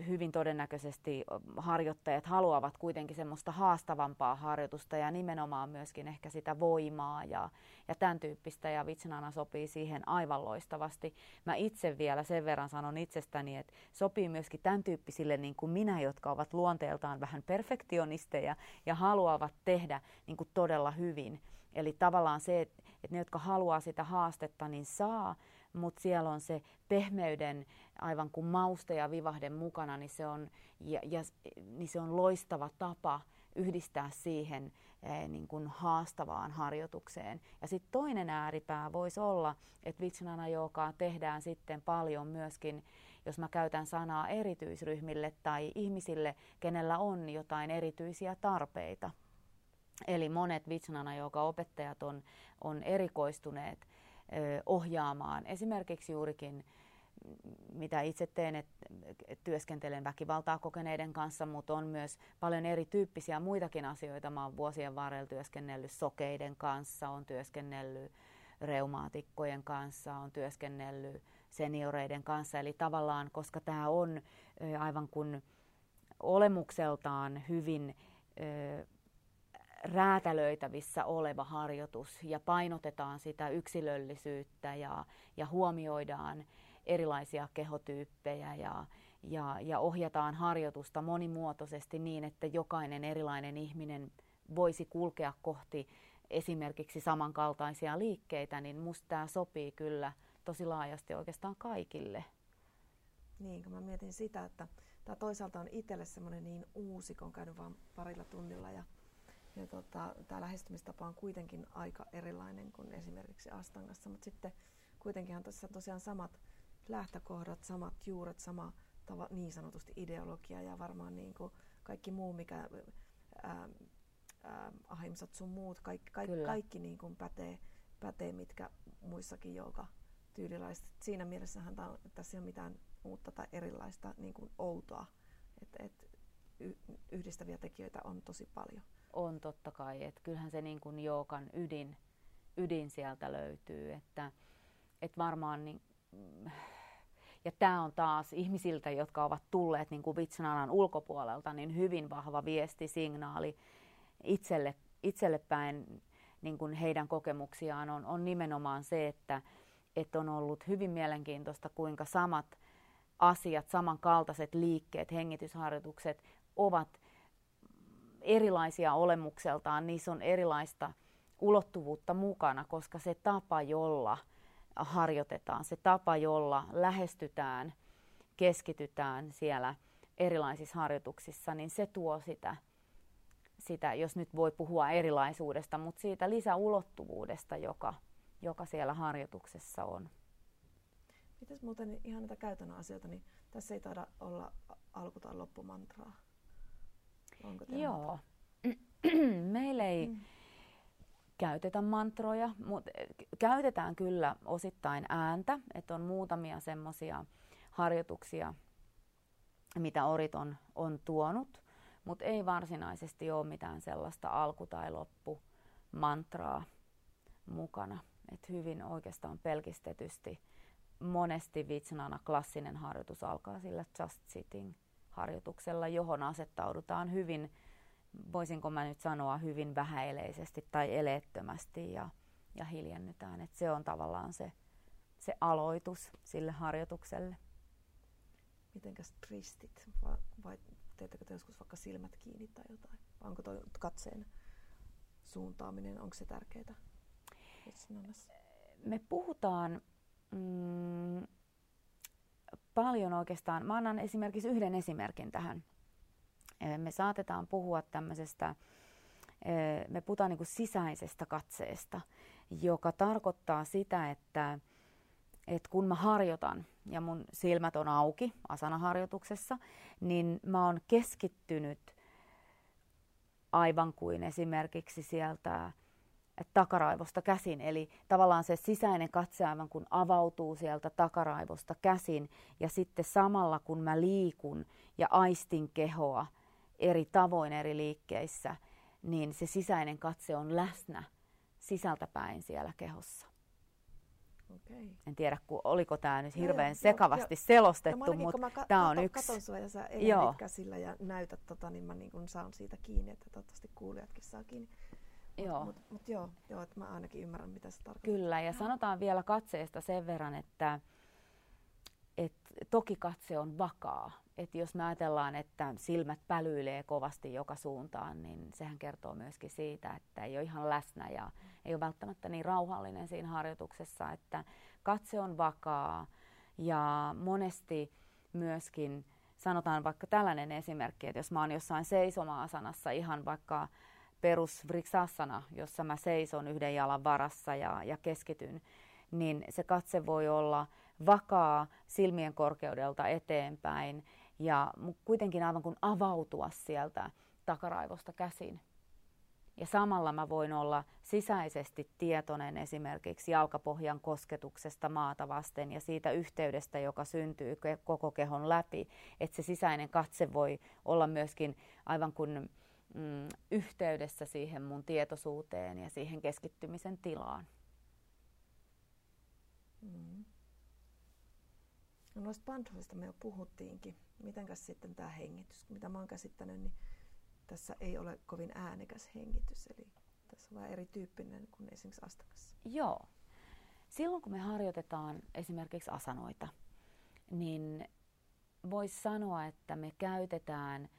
[SPEAKER 2] hyvin todennäköisesti harjoittajat haluavat kuitenkin semmoista haastavampaa harjoitusta ja nimenomaan myöskin ehkä sitä voimaa ja, ja tämän tyyppistä ja Vitsnana sopii siihen aivan loistavasti. Mä itse vielä sen verran sanon itsestäni, että sopii myöskin tämän tyyppisille niin kuin minä, jotka ovat luonteeltaan vähän perfektionisteja ja haluavat tehdä niin kuin todella hyvin. Eli tavallaan se, että ne, jotka haluaa sitä haastetta, niin saa, mutta siellä on se pehmeyden aivan kuin mauste ja vivahde mukana, niin se on, ja, ja, niin se on loistava tapa yhdistää siihen eh, niin kuin haastavaan harjoitukseen. Ja sitten toinen ääripää voisi olla, että vitsnana joka tehdään sitten paljon myöskin, jos mä käytän sanaa erityisryhmille tai ihmisille, kenellä on jotain erityisiä tarpeita. Eli monet vitsnana joka opettajat on, on erikoistuneet ohjaamaan. Esimerkiksi juurikin mitä itse teen, että työskentelen väkivaltaa kokeneiden kanssa, mutta on myös paljon erityyppisiä muitakin asioita. Mä oon vuosien varrella työskennellyt sokeiden kanssa, on työskennellyt reumaatikkojen kanssa, on työskennellyt senioreiden kanssa. Eli tavallaan, koska tämä on aivan kuin olemukseltaan hyvin räätälöitävissä oleva harjoitus ja painotetaan sitä yksilöllisyyttä ja, ja huomioidaan erilaisia kehotyyppejä ja, ja, ja ohjataan harjoitusta monimuotoisesti niin, että jokainen erilainen ihminen voisi kulkea kohti esimerkiksi samankaltaisia liikkeitä, niin musta tämä sopii kyllä tosi laajasti oikeastaan kaikille.
[SPEAKER 1] Niin, kun mä mietin sitä, että tämä toisaalta on itselle semmoinen niin uusi, kun on käynyt vain parilla tunnilla ja ja tota, tämä lähestymistapa on kuitenkin aika erilainen kuin esimerkiksi Astangassa, mutta sitten kuitenkin tässä tosiaan samat lähtökohdat, samat juuret, sama tava, niin sanotusti ideologia ja varmaan niin kuin kaikki muu, mikä ää, ää, ahimsat sun muut, kaikki, kaikki, kaikki niin kuin pätee, pätee, mitkä muissakin joka tyylilaiset. Siinä mielessähän tämä, tässä ei ole mitään uutta tai erilaista niin kuin outoa, että et, yhdistäviä tekijöitä on tosi paljon
[SPEAKER 2] on totta kai, että kyllähän se niin kuin jookan ydin, ydin sieltä löytyy, että, että varmaan niin, ja tämä on taas ihmisiltä, jotka ovat tulleet niin kuin Vitsananan ulkopuolelta, niin hyvin vahva viesti, signaali itselle, itselle päin niin kuin heidän kokemuksiaan on, on nimenomaan se, että, että on ollut hyvin mielenkiintoista, kuinka samat asiat, samankaltaiset liikkeet, hengitysharjoitukset ovat erilaisia olemukseltaan, niissä on erilaista ulottuvuutta mukana, koska se tapa, jolla harjoitetaan, se tapa, jolla lähestytään, keskitytään siellä erilaisissa harjoituksissa, niin se tuo sitä, sitä jos nyt voi puhua erilaisuudesta, mutta siitä lisäulottuvuudesta, joka, joka siellä harjoituksessa on.
[SPEAKER 1] Mitäs muuten ihan näitä käytännön asioita, niin tässä ei taida olla alku- tai loppumantraa.
[SPEAKER 2] Onko Joo. Meillä ei mm. käytetä mantroja, mutta käytetään kyllä osittain ääntä, että on muutamia semmoisia harjoituksia, mitä Orit on, on tuonut, mutta ei varsinaisesti ole mitään sellaista alku- tai loppu-mantraa mukana. Et hyvin oikeastaan pelkistetysti monesti Vitsnana klassinen harjoitus alkaa sillä just sitting harjoituksella, johon asettaudutaan hyvin, voisinko mä nyt sanoa, hyvin vähäileisesti tai eleettömästi ja, ja hiljennytään. Et se on tavallaan se, se aloitus sille harjoitukselle.
[SPEAKER 1] Mitenkäs ristit? Vai, vai teettekö te joskus vaikka silmät kiinni tai jotain? Vai onko tuo katseen suuntaaminen, onko se tärkeää?
[SPEAKER 2] Me puhutaan mm, paljon oikeastaan. Mä annan esimerkiksi yhden esimerkin tähän. Me saatetaan puhua tämmöisestä, me puhutaan niin sisäisestä katseesta, joka tarkoittaa sitä, että, että kun mä harjoitan ja mun silmät on auki asanaharjoituksessa, niin mä oon keskittynyt aivan kuin esimerkiksi sieltä takaraivosta käsin. Eli tavallaan se sisäinen katse aivan kun avautuu sieltä takaraivosta käsin ja sitten samalla kun mä liikun ja aistin kehoa eri tavoin eri liikkeissä, niin se sisäinen katse on läsnä sisältäpäin siellä kehossa.
[SPEAKER 1] Okay.
[SPEAKER 2] En tiedä, kun, oliko tämä nyt hirveän
[SPEAKER 1] joo,
[SPEAKER 2] sekavasti
[SPEAKER 1] joo,
[SPEAKER 2] selostettu,
[SPEAKER 1] no,
[SPEAKER 2] mutta
[SPEAKER 1] ka-
[SPEAKER 2] tämä on yksi.
[SPEAKER 1] Katon sua ja sä
[SPEAKER 2] joo.
[SPEAKER 1] käsillä ja näytät, tota, niin mä niin kun saan siitä kiinni, että toivottavasti kuulijatkin saa kiinni.
[SPEAKER 2] Joo.
[SPEAKER 1] Mutta mut, joo, joo että mä ainakin ymmärrän, mitä se tarkoittaa.
[SPEAKER 2] Kyllä, ja sanotaan vielä katseesta sen verran, että et toki katse on vakaa. Et jos me ajatellaan, että silmät pälyilee kovasti joka suuntaan, niin sehän kertoo myöskin siitä, että ei ole ihan läsnä ja ei ole välttämättä niin rauhallinen siinä harjoituksessa, että katse on vakaa ja monesti myöskin sanotaan vaikka tällainen esimerkki, että jos mä oon jossain seisoma-asanassa ihan vaikka perus vriksassana, jossa mä seison yhden jalan varassa ja, ja keskityn, niin se katse voi olla vakaa silmien korkeudelta eteenpäin ja kuitenkin aivan kuin avautua sieltä takaraivosta käsin. Ja samalla mä voin olla sisäisesti tietoinen esimerkiksi jalkapohjan kosketuksesta maata vasten ja siitä yhteydestä, joka syntyy koko kehon läpi. Että se sisäinen katse voi olla myöskin aivan kuin mm, yhteydessä siihen mun tietoisuuteen ja siihen keskittymisen tilaan.
[SPEAKER 1] Mm. No noista bandhoista me jo puhuttiinkin. Mitenkäs sitten tämä hengitys? Mitä mä oon käsittänyt, niin tässä ei ole kovin äänekäs hengitys, eli tässä on vähän erityyppinen kuin esimerkiksi astakassa.
[SPEAKER 2] Joo. Silloin kun me harjoitetaan esimerkiksi asanoita, niin voisi sanoa, että me käytetään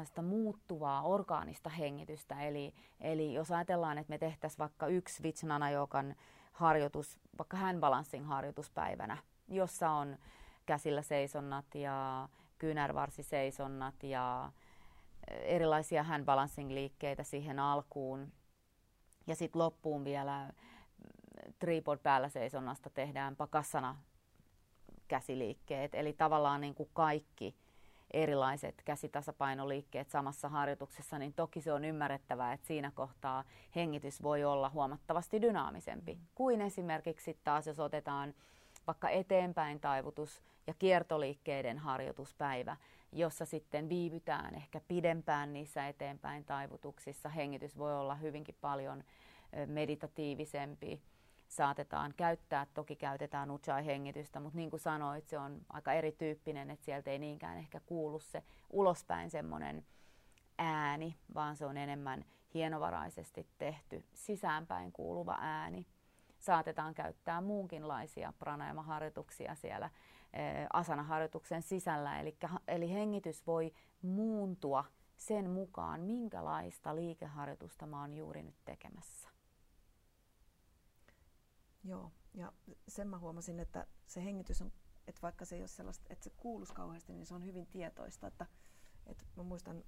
[SPEAKER 2] tästä muuttuvaa orgaanista hengitystä. Eli, eli jos ajatellaan, että me tehtäisiin vaikka yksi Vijnana Jokan harjoitus, vaikka handbalancing harjoituspäivänä, jossa on käsillä seisonnat ja kyynärvarsiseisonnat ja erilaisia handbalancing liikkeitä siihen alkuun. Ja sitten loppuun vielä tripod päällä seisonnasta tehdään pakassana käsiliikkeet. Eli tavallaan niin kuin kaikki erilaiset käsitasapainoliikkeet samassa harjoituksessa, niin toki se on ymmärrettävää, että siinä kohtaa hengitys voi olla huomattavasti dynaamisempi kuin esimerkiksi taas, jos otetaan vaikka eteenpäin taivutus ja kiertoliikkeiden harjoituspäivä, jossa sitten viivytään ehkä pidempään niissä eteenpäin taivutuksissa. Hengitys voi olla hyvinkin paljon meditatiivisempi. Saatetaan käyttää, toki käytetään ujjayi-hengitystä, mutta niin kuin sanoit, se on aika erityyppinen, että sieltä ei niinkään ehkä kuulu se ulospäin semmoinen ääni, vaan se on enemmän hienovaraisesti tehty sisäänpäin kuuluva ääni saatetaan käyttää muunkinlaisia pranayama-harjoituksia siellä eh, asana-harjoituksen sisällä. Eli, eli hengitys voi muuntua sen mukaan, minkälaista liikeharjoitusta mä oon juuri nyt tekemässä.
[SPEAKER 1] Joo, ja sen mä huomasin, että se hengitys on, että vaikka se ei ole sellaista, että se kuuluisi kauheasti, niin se on hyvin tietoista. Että, että mä muistan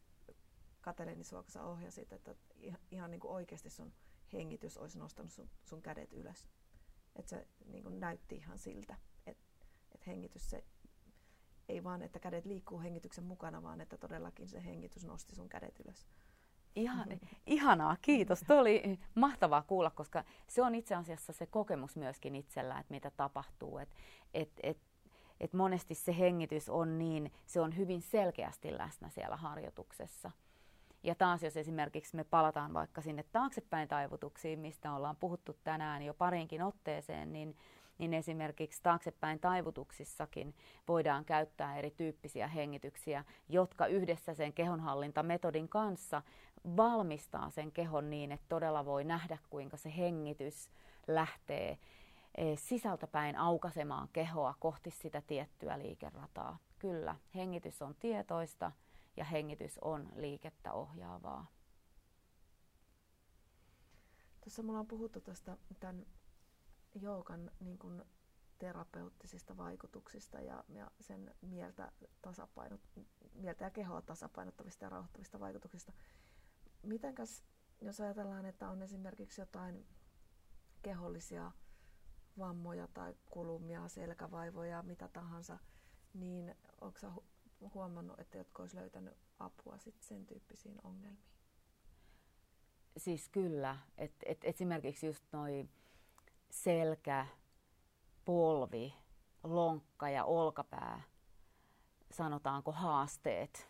[SPEAKER 1] Katereni sua, kun sä ohjasit, että ihan, ihan niin kuin oikeasti sun hengitys olisi nostanut sun, sun kädet ylös. Että se niin kuin näytti ihan siltä, että et hengitys se ei vaan, että kädet liikkuu hengityksen mukana, vaan että todellakin se hengitys nosti sun kädet ylös.
[SPEAKER 2] Ihan, ihanaa, kiitos. Tuo oli mahtavaa kuulla, koska se on itse asiassa se kokemus myöskin itsellä, että mitä tapahtuu. Et, et, et, et monesti se hengitys on niin, se on hyvin selkeästi läsnä siellä harjoituksessa. Ja taas jos esimerkiksi me palataan vaikka sinne taaksepäin taivutuksiin, mistä ollaan puhuttu tänään jo parinkin otteeseen, niin, niin esimerkiksi taaksepäin taivutuksissakin voidaan käyttää erityyppisiä hengityksiä, jotka yhdessä sen kehonhallintametodin kanssa valmistaa sen kehon niin, että todella voi nähdä, kuinka se hengitys lähtee e, sisältäpäin aukasemaan kehoa kohti sitä tiettyä liikerataa. Kyllä, hengitys on tietoista ja hengitys on liikettä ohjaavaa.
[SPEAKER 1] Tuossa mulla on puhuttu tästä tämän joogan niin kuin terapeuttisista vaikutuksista ja, ja sen mieltä, tasapainot, mieltä ja kehoa tasapainottavista ja rauhoittavista vaikutuksista. Mitenkäs, jos ajatellaan, että on esimerkiksi jotain kehollisia vammoja tai kulumia, selkävaivoja, mitä tahansa, niin onko huomannut, että jotka olisi löytänyt apua sit sen tyyppisiin ongelmiin?
[SPEAKER 2] Siis kyllä. Et, et esimerkiksi just noi selkä, polvi, lonkka ja olkapää, sanotaanko haasteet,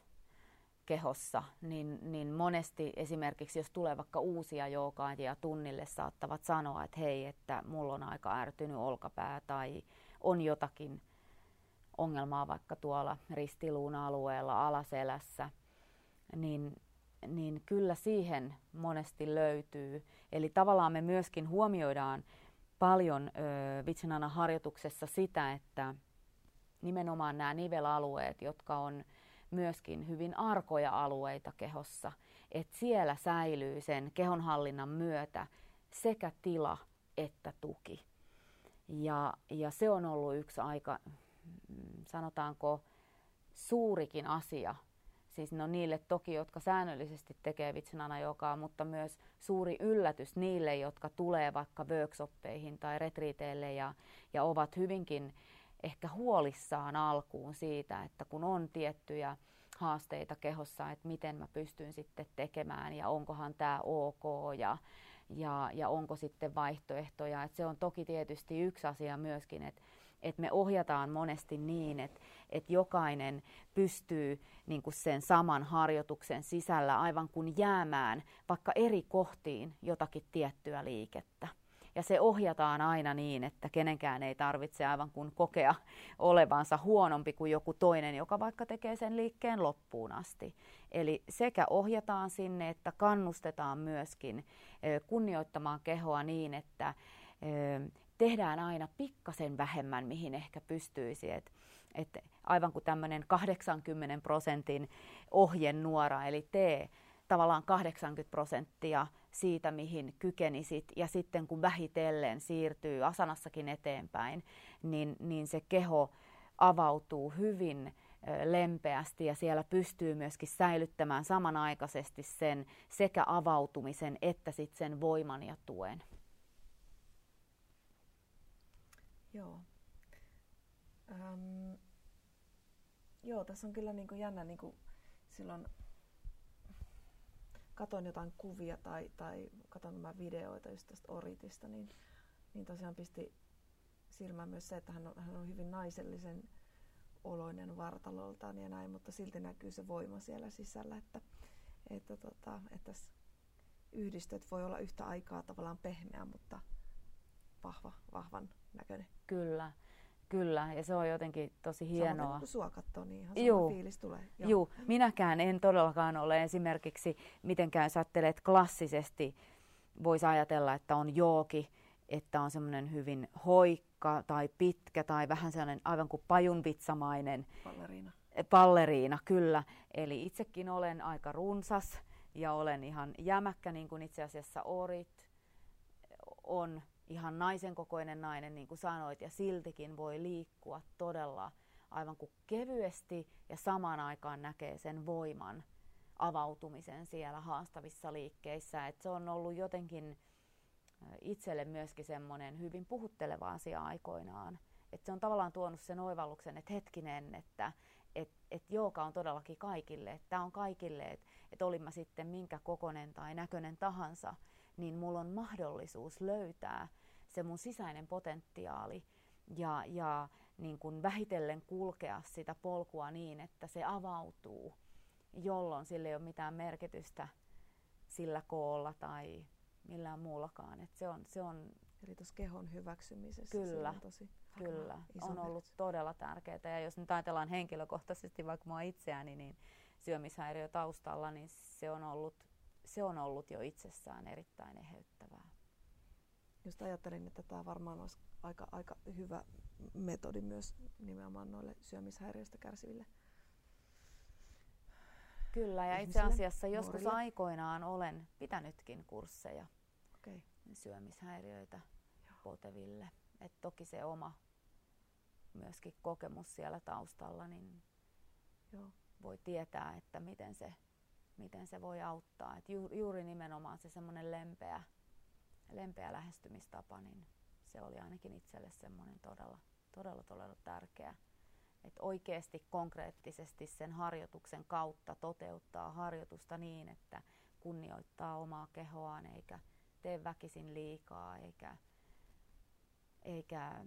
[SPEAKER 2] kehossa, niin, niin monesti esimerkiksi jos tulee vaikka uusia ja tunnille, saattavat sanoa, että hei, että mulla on aika ärtynyt olkapää tai on jotakin ongelmaa vaikka tuolla ristiluun alueella alaselässä, niin, niin kyllä siihen monesti löytyy. Eli tavallaan me myöskin huomioidaan paljon Vitsinana harjoituksessa sitä, että nimenomaan nämä nivelalueet, jotka on myöskin hyvin arkoja alueita kehossa, että siellä säilyy sen kehonhallinnan myötä sekä tila että tuki. Ja, ja se on ollut yksi aika, mm, sanotaanko, suurikin asia. Siis no niille toki, jotka säännöllisesti tekee vitsinana joka, mutta myös suuri yllätys niille, jotka tulee vaikka workshoppeihin tai retriiteille ja, ja ovat hyvinkin ehkä huolissaan alkuun siitä, että kun on tiettyjä haasteita kehossa, että miten mä pystyn sitten tekemään ja onkohan tämä ok ja, ja, ja onko sitten vaihtoehtoja. Että se on toki tietysti yksi asia myöskin, että, että me ohjataan monesti niin, että, että jokainen pystyy niin kuin sen saman harjoituksen sisällä aivan kuin jäämään vaikka eri kohtiin jotakin tiettyä liikettä. Ja se ohjataan aina niin, että kenenkään ei tarvitse aivan kuin kokea olevansa huonompi kuin joku toinen, joka vaikka tekee sen liikkeen loppuun asti. Eli sekä ohjataan sinne, että kannustetaan myöskin kunnioittamaan kehoa niin, että tehdään aina pikkasen vähemmän, mihin ehkä pystyisi. Et, et aivan kuin tämmöinen 80 prosentin ohjenuora, eli tee tavallaan 80 prosenttia siitä, mihin kykenisit. Ja sitten kun vähitellen siirtyy asanassakin eteenpäin, niin, niin se keho avautuu hyvin lempeästi ja siellä pystyy myöskin säilyttämään samanaikaisesti sen sekä avautumisen että sitten sen voiman ja tuen.
[SPEAKER 1] Joo. Ähm, joo, tässä on kyllä niin kuin jännä niin kuin silloin katon jotain kuvia tai, tai katon nämä videoita just tästä Oritista, niin, niin tosiaan pisti silmään myös se, että hän on, hän on hyvin naisellisen oloinen vartaloltaan ja näin, mutta silti näkyy se voima siellä sisällä, että, että, tota, että yhdistöt voi olla yhtä aikaa tavallaan pehmeä, mutta vahva, vahvan näköinen.
[SPEAKER 2] Kyllä. Kyllä, ja se on jotenkin tosi hienoa. Sama
[SPEAKER 1] kun sua katsoo, niin ihan Juu. fiilis tulee.
[SPEAKER 2] Joo. Juu. minäkään en todellakaan ole esimerkiksi mitenkään sattelet klassisesti. Voisi ajatella, että on jooki, että on semmoinen hyvin hoikka tai pitkä tai vähän sellainen aivan kuin pajunvitsamainen.
[SPEAKER 1] Palleriina.
[SPEAKER 2] Palleriina, kyllä. Eli itsekin olen aika runsas ja olen ihan jämäkkä, niin kuin itse asiassa Orit on ihan naisen kokoinen nainen, niin kuin sanoit, ja siltikin voi liikkua todella aivan kuin kevyesti ja samaan aikaan näkee sen voiman avautumisen siellä haastavissa liikkeissä. Et se on ollut jotenkin itselle myöskin semmoinen hyvin puhutteleva asia aikoinaan. Et se on tavallaan tuonut sen oivalluksen, että hetkinen, että et, et jooga on todellakin kaikille. Että tämä on kaikille, että et olin mä sitten minkä kokonen tai näköinen tahansa, niin mulla on mahdollisuus löytää se mun sisäinen potentiaali ja, ja niin kuin vähitellen kulkea sitä polkua niin, että se avautuu, jolloin sillä ei ole mitään merkitystä sillä koolla tai millään muullakaan. Et se on, se on,
[SPEAKER 1] Eli tuossa kehon hyväksymisessä
[SPEAKER 2] kyllä,
[SPEAKER 1] on tosi
[SPEAKER 2] Kyllä, on ollut merkitys. todella tärkeää. Ja jos nyt ajatellaan henkilökohtaisesti vaikka mua itseäni, niin syömishäiriö taustalla, niin se on ollut se on ollut jo itsessään erittäin eheyttävää.
[SPEAKER 1] Just ajattelin, että tämä varmaan olisi aika, aika hyvä metodi myös nimenomaan noille syömishäiriöistä kärsiville.
[SPEAKER 2] Kyllä, ja itse asiassa joskus nuorille. aikoinaan olen pitänytkin kursseja okay. syömishäiriöitä Joo. poteville. Et toki se oma myöskin kokemus siellä taustalla, niin Joo. voi tietää, että miten se miten se voi auttaa. Et ju, juuri nimenomaan se semmoinen lempeä, lempeä lähestymistapa, niin se oli ainakin itselle semmoinen todella, todella, todella tärkeä. Että oikeasti konkreettisesti sen harjoituksen kautta toteuttaa harjoitusta niin, että kunnioittaa omaa kehoaan eikä tee väkisin liikaa eikä, eikä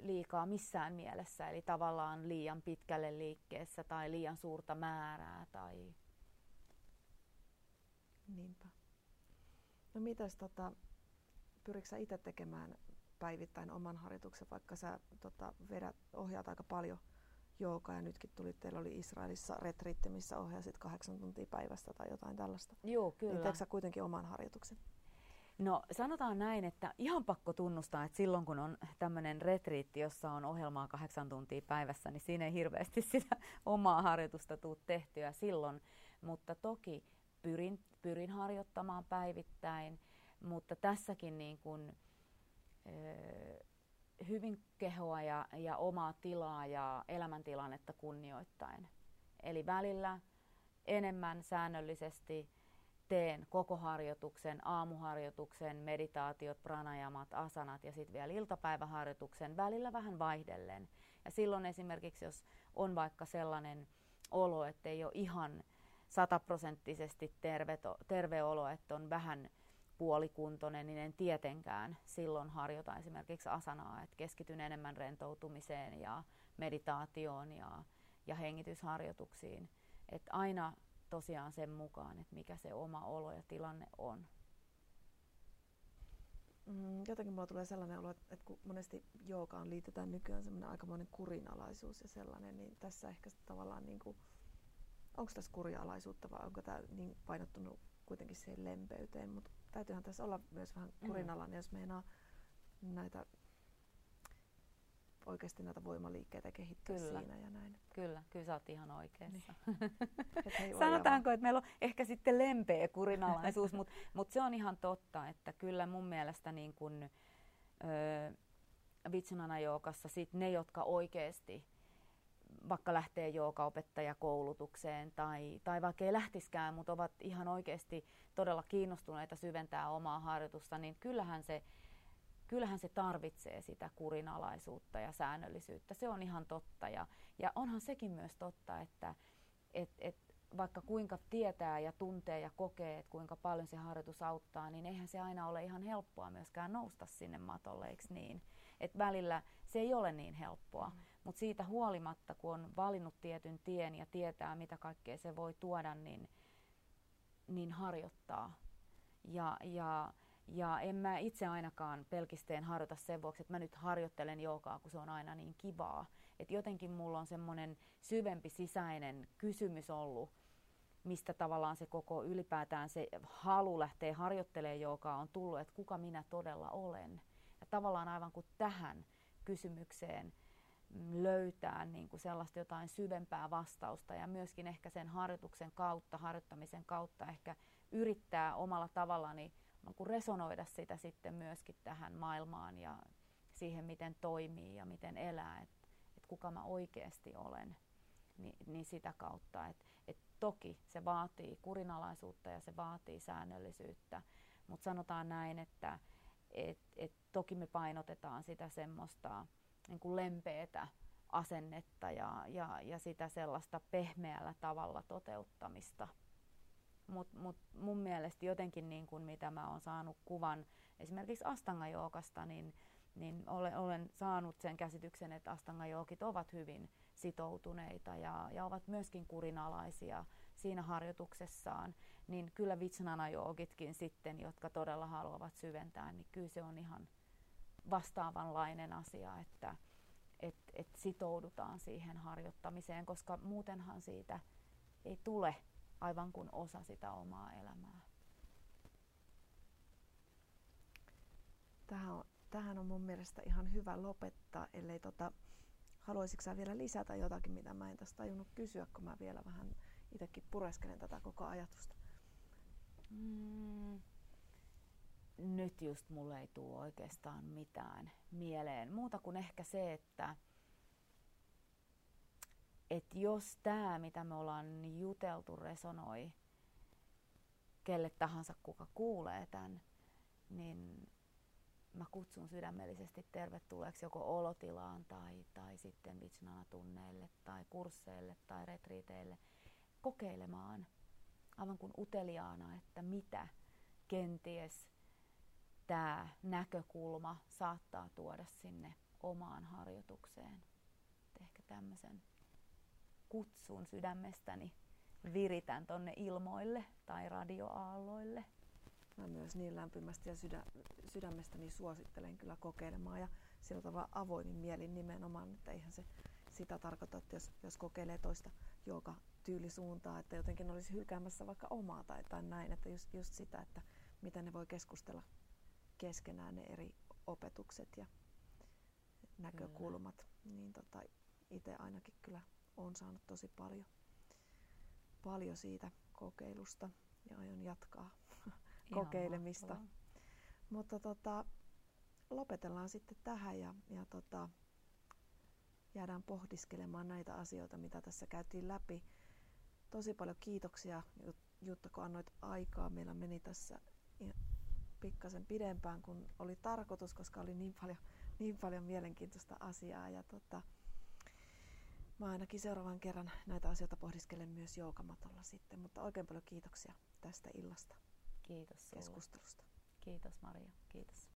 [SPEAKER 2] liikaa missään mielessä, eli tavallaan liian pitkälle liikkeessä tai liian suurta määrää. Tai...
[SPEAKER 1] Niinpä. No mitäs tota, pyritkö itse tekemään päivittäin oman harjoituksen, vaikka sä tota, vedät, ohjaat aika paljon joogaa ja nytkin tuli, teillä oli Israelissa retriitti, missä ohjasit kahdeksan tuntia päivästä tai jotain tällaista.
[SPEAKER 2] Joo, kyllä.
[SPEAKER 1] Niin teetkö kuitenkin oman harjoituksen?
[SPEAKER 2] No sanotaan näin, että ihan pakko tunnustaa, että silloin kun on tämmöinen retriitti, jossa on ohjelmaa kahdeksan tuntia päivässä, niin siinä ei hirveästi sitä omaa harjoitusta tule tehtyä silloin. Mutta toki pyrin, pyrin harjoittamaan päivittäin, mutta tässäkin niin kuin, hyvin kehoa ja, ja omaa tilaa ja elämäntilannetta kunnioittain. Eli välillä enemmän säännöllisesti teen koko harjoituksen, aamuharjoituksen, meditaatiot, pranajamat, asanat ja sitten vielä iltapäiväharjoituksen, välillä vähän vaihdellen. Ja silloin esimerkiksi, jos on vaikka sellainen olo, että ei ole ihan sataprosenttisesti terve, terve olo, että on vähän puolikuntoinen, niin en tietenkään silloin harjoita esimerkiksi asanaa, että keskityn enemmän rentoutumiseen ja meditaatioon ja, ja hengitysharjoituksiin. Että aina tosiaan sen mukaan, että mikä se oma olo ja tilanne on.
[SPEAKER 1] Mm, jotenkin mulla tulee sellainen olo, että kun monesti joogaan liitetään nykyään semmoinen aikamoinen kurinalaisuus ja sellainen, niin tässä ehkä tavallaan niin kuin, onko tässä kurinalaisuutta vai onko tämä niin painottunut kuitenkin siihen lempeyteen, mutta täytyyhän tässä olla myös vähän kurinalainen, mm. jos meinaa näitä oikeasti näitä voimaliikkeitä kehittää kyllä. siinä ja näin.
[SPEAKER 2] Kyllä, kyllä sä oot ihan oikeassa. Niin. Sanotaanko, että meillä on ehkä sitten lempeä kurinalaisuus, mutta mut se on ihan totta, että kyllä mun mielestä niin kun, ö, Vitsanana joukassa sit ne, jotka oikeasti vaikka lähtee joogaopettajakoulutukseen tai, tai vaikka ei lähtiskään, mutta ovat ihan oikeasti todella kiinnostuneita syventää omaa harjoitusta, niin kyllähän se kyllähän se tarvitsee sitä kurinalaisuutta ja säännöllisyyttä. Se on ihan totta. Ja, ja onhan sekin myös totta, että et, et, vaikka kuinka tietää ja tuntee ja kokee, että kuinka paljon se harjoitus auttaa, niin eihän se aina ole ihan helppoa myöskään nousta sinne matolle, eikö niin? Et välillä se ei ole niin helppoa, mm. Mutta siitä huolimatta, kun on valinnut tietyn tien ja tietää, mitä kaikkea se voi tuoda, niin, niin harjoittaa. Ja, ja ja en mä itse ainakaan pelkisteen harjoita sen vuoksi, että mä nyt harjoittelen joogaa, kun se on aina niin kivaa. Että jotenkin mulla on semmoinen syvempi sisäinen kysymys ollut, mistä tavallaan se koko ylipäätään se halu lähteä harjoittelemaan joogaa on tullut, että kuka minä todella olen. Ja tavallaan aivan kuin tähän kysymykseen löytää niin kuin sellaista jotain syvempää vastausta ja myöskin ehkä sen harjoituksen kautta, harjoittamisen kautta ehkä yrittää omalla tavallani niin resonoida sitä sitten myöskin tähän maailmaan ja siihen, miten toimii ja miten elää, että et kuka mä oikeasti olen, niin, niin sitä kautta. Että et toki se vaatii kurinalaisuutta ja se vaatii säännöllisyyttä, mutta sanotaan näin, että et, et toki me painotetaan sitä semmoista niin kuin lempeätä asennetta ja, ja, ja sitä sellaista pehmeällä tavalla toteuttamista – mutta mut mun mielestä jotenkin niin kuin mitä mä oon saanut kuvan esimerkiksi Astanga-jookasta, niin, niin olen, olen saanut sen käsityksen, että Astanga-jookit ovat hyvin sitoutuneita ja, ja ovat myöskin kurinalaisia siinä harjoituksessaan, niin kyllä Vitsnana-joogitkin sitten, jotka todella haluavat syventää, niin kyllä se on ihan vastaavanlainen asia, että et, et sitoudutaan siihen harjoittamiseen, koska muutenhan siitä ei tule aivan kuin osa sitä omaa elämää.
[SPEAKER 1] Tähän on, tähän on mun mielestä ihan hyvä lopettaa, ellei tota, haluaisitko sä vielä lisätä jotakin, mitä mä en tässä tajunnut kysyä, kun mä vielä vähän itsekin pureskelen tätä koko ajatusta.
[SPEAKER 2] Mm, nyt just mulle ei tule oikeastaan mitään mieleen. Muuta kuin ehkä se, että että jos tämä, mitä me ollaan juteltu, resonoi kelle tahansa, kuka kuulee tämän, niin mä kutsun sydämellisesti tervetulleeksi joko olotilaan tai, tai sitten Vitsnana-tunneille tai kursseille tai retriiteille kokeilemaan aivan kuin uteliaana, että mitä kenties tämä näkökulma saattaa tuoda sinne omaan harjoitukseen. Et ehkä tämmöisen kutsun sydämestäni viritän tonne ilmoille tai radioaalloille.
[SPEAKER 1] Mä myös niin lämpimästi ja sydä, sydämestäni suosittelen kyllä kokeilemaan ja sillä tavalla avoimin mielin nimenomaan, että eihän se sitä tarkoita, että jos, jos kokeilee toista joka tyylisuuntaa, että jotenkin olisi hylkäämässä vaikka omaa tai, tai näin, että just, just sitä, että miten ne voi keskustella keskenään ne eri opetukset ja näkökulmat, kyllä. niin tota, itse ainakin kyllä on saanut tosi paljon, paljon siitä kokeilusta ja aion jatkaa kokeilemista. Mahtavaa. Mutta tota, lopetellaan sitten tähän ja, ja tota, jäädään pohdiskelemaan näitä asioita, mitä tässä käytiin läpi. Tosi paljon kiitoksia Jutta, kun annoit aikaa. Meillä meni tässä pikkasen pidempään kuin oli tarkoitus, koska oli niin paljon, niin paljon mielenkiintoista asiaa. Ja tota, mä ainakin seuraavan kerran näitä asioita pohdiskelen myös joukamatolla sitten. Mutta oikein paljon kiitoksia tästä illasta.
[SPEAKER 2] Kiitos
[SPEAKER 1] keskustelusta.
[SPEAKER 2] Kiitos Maria. Kiitos.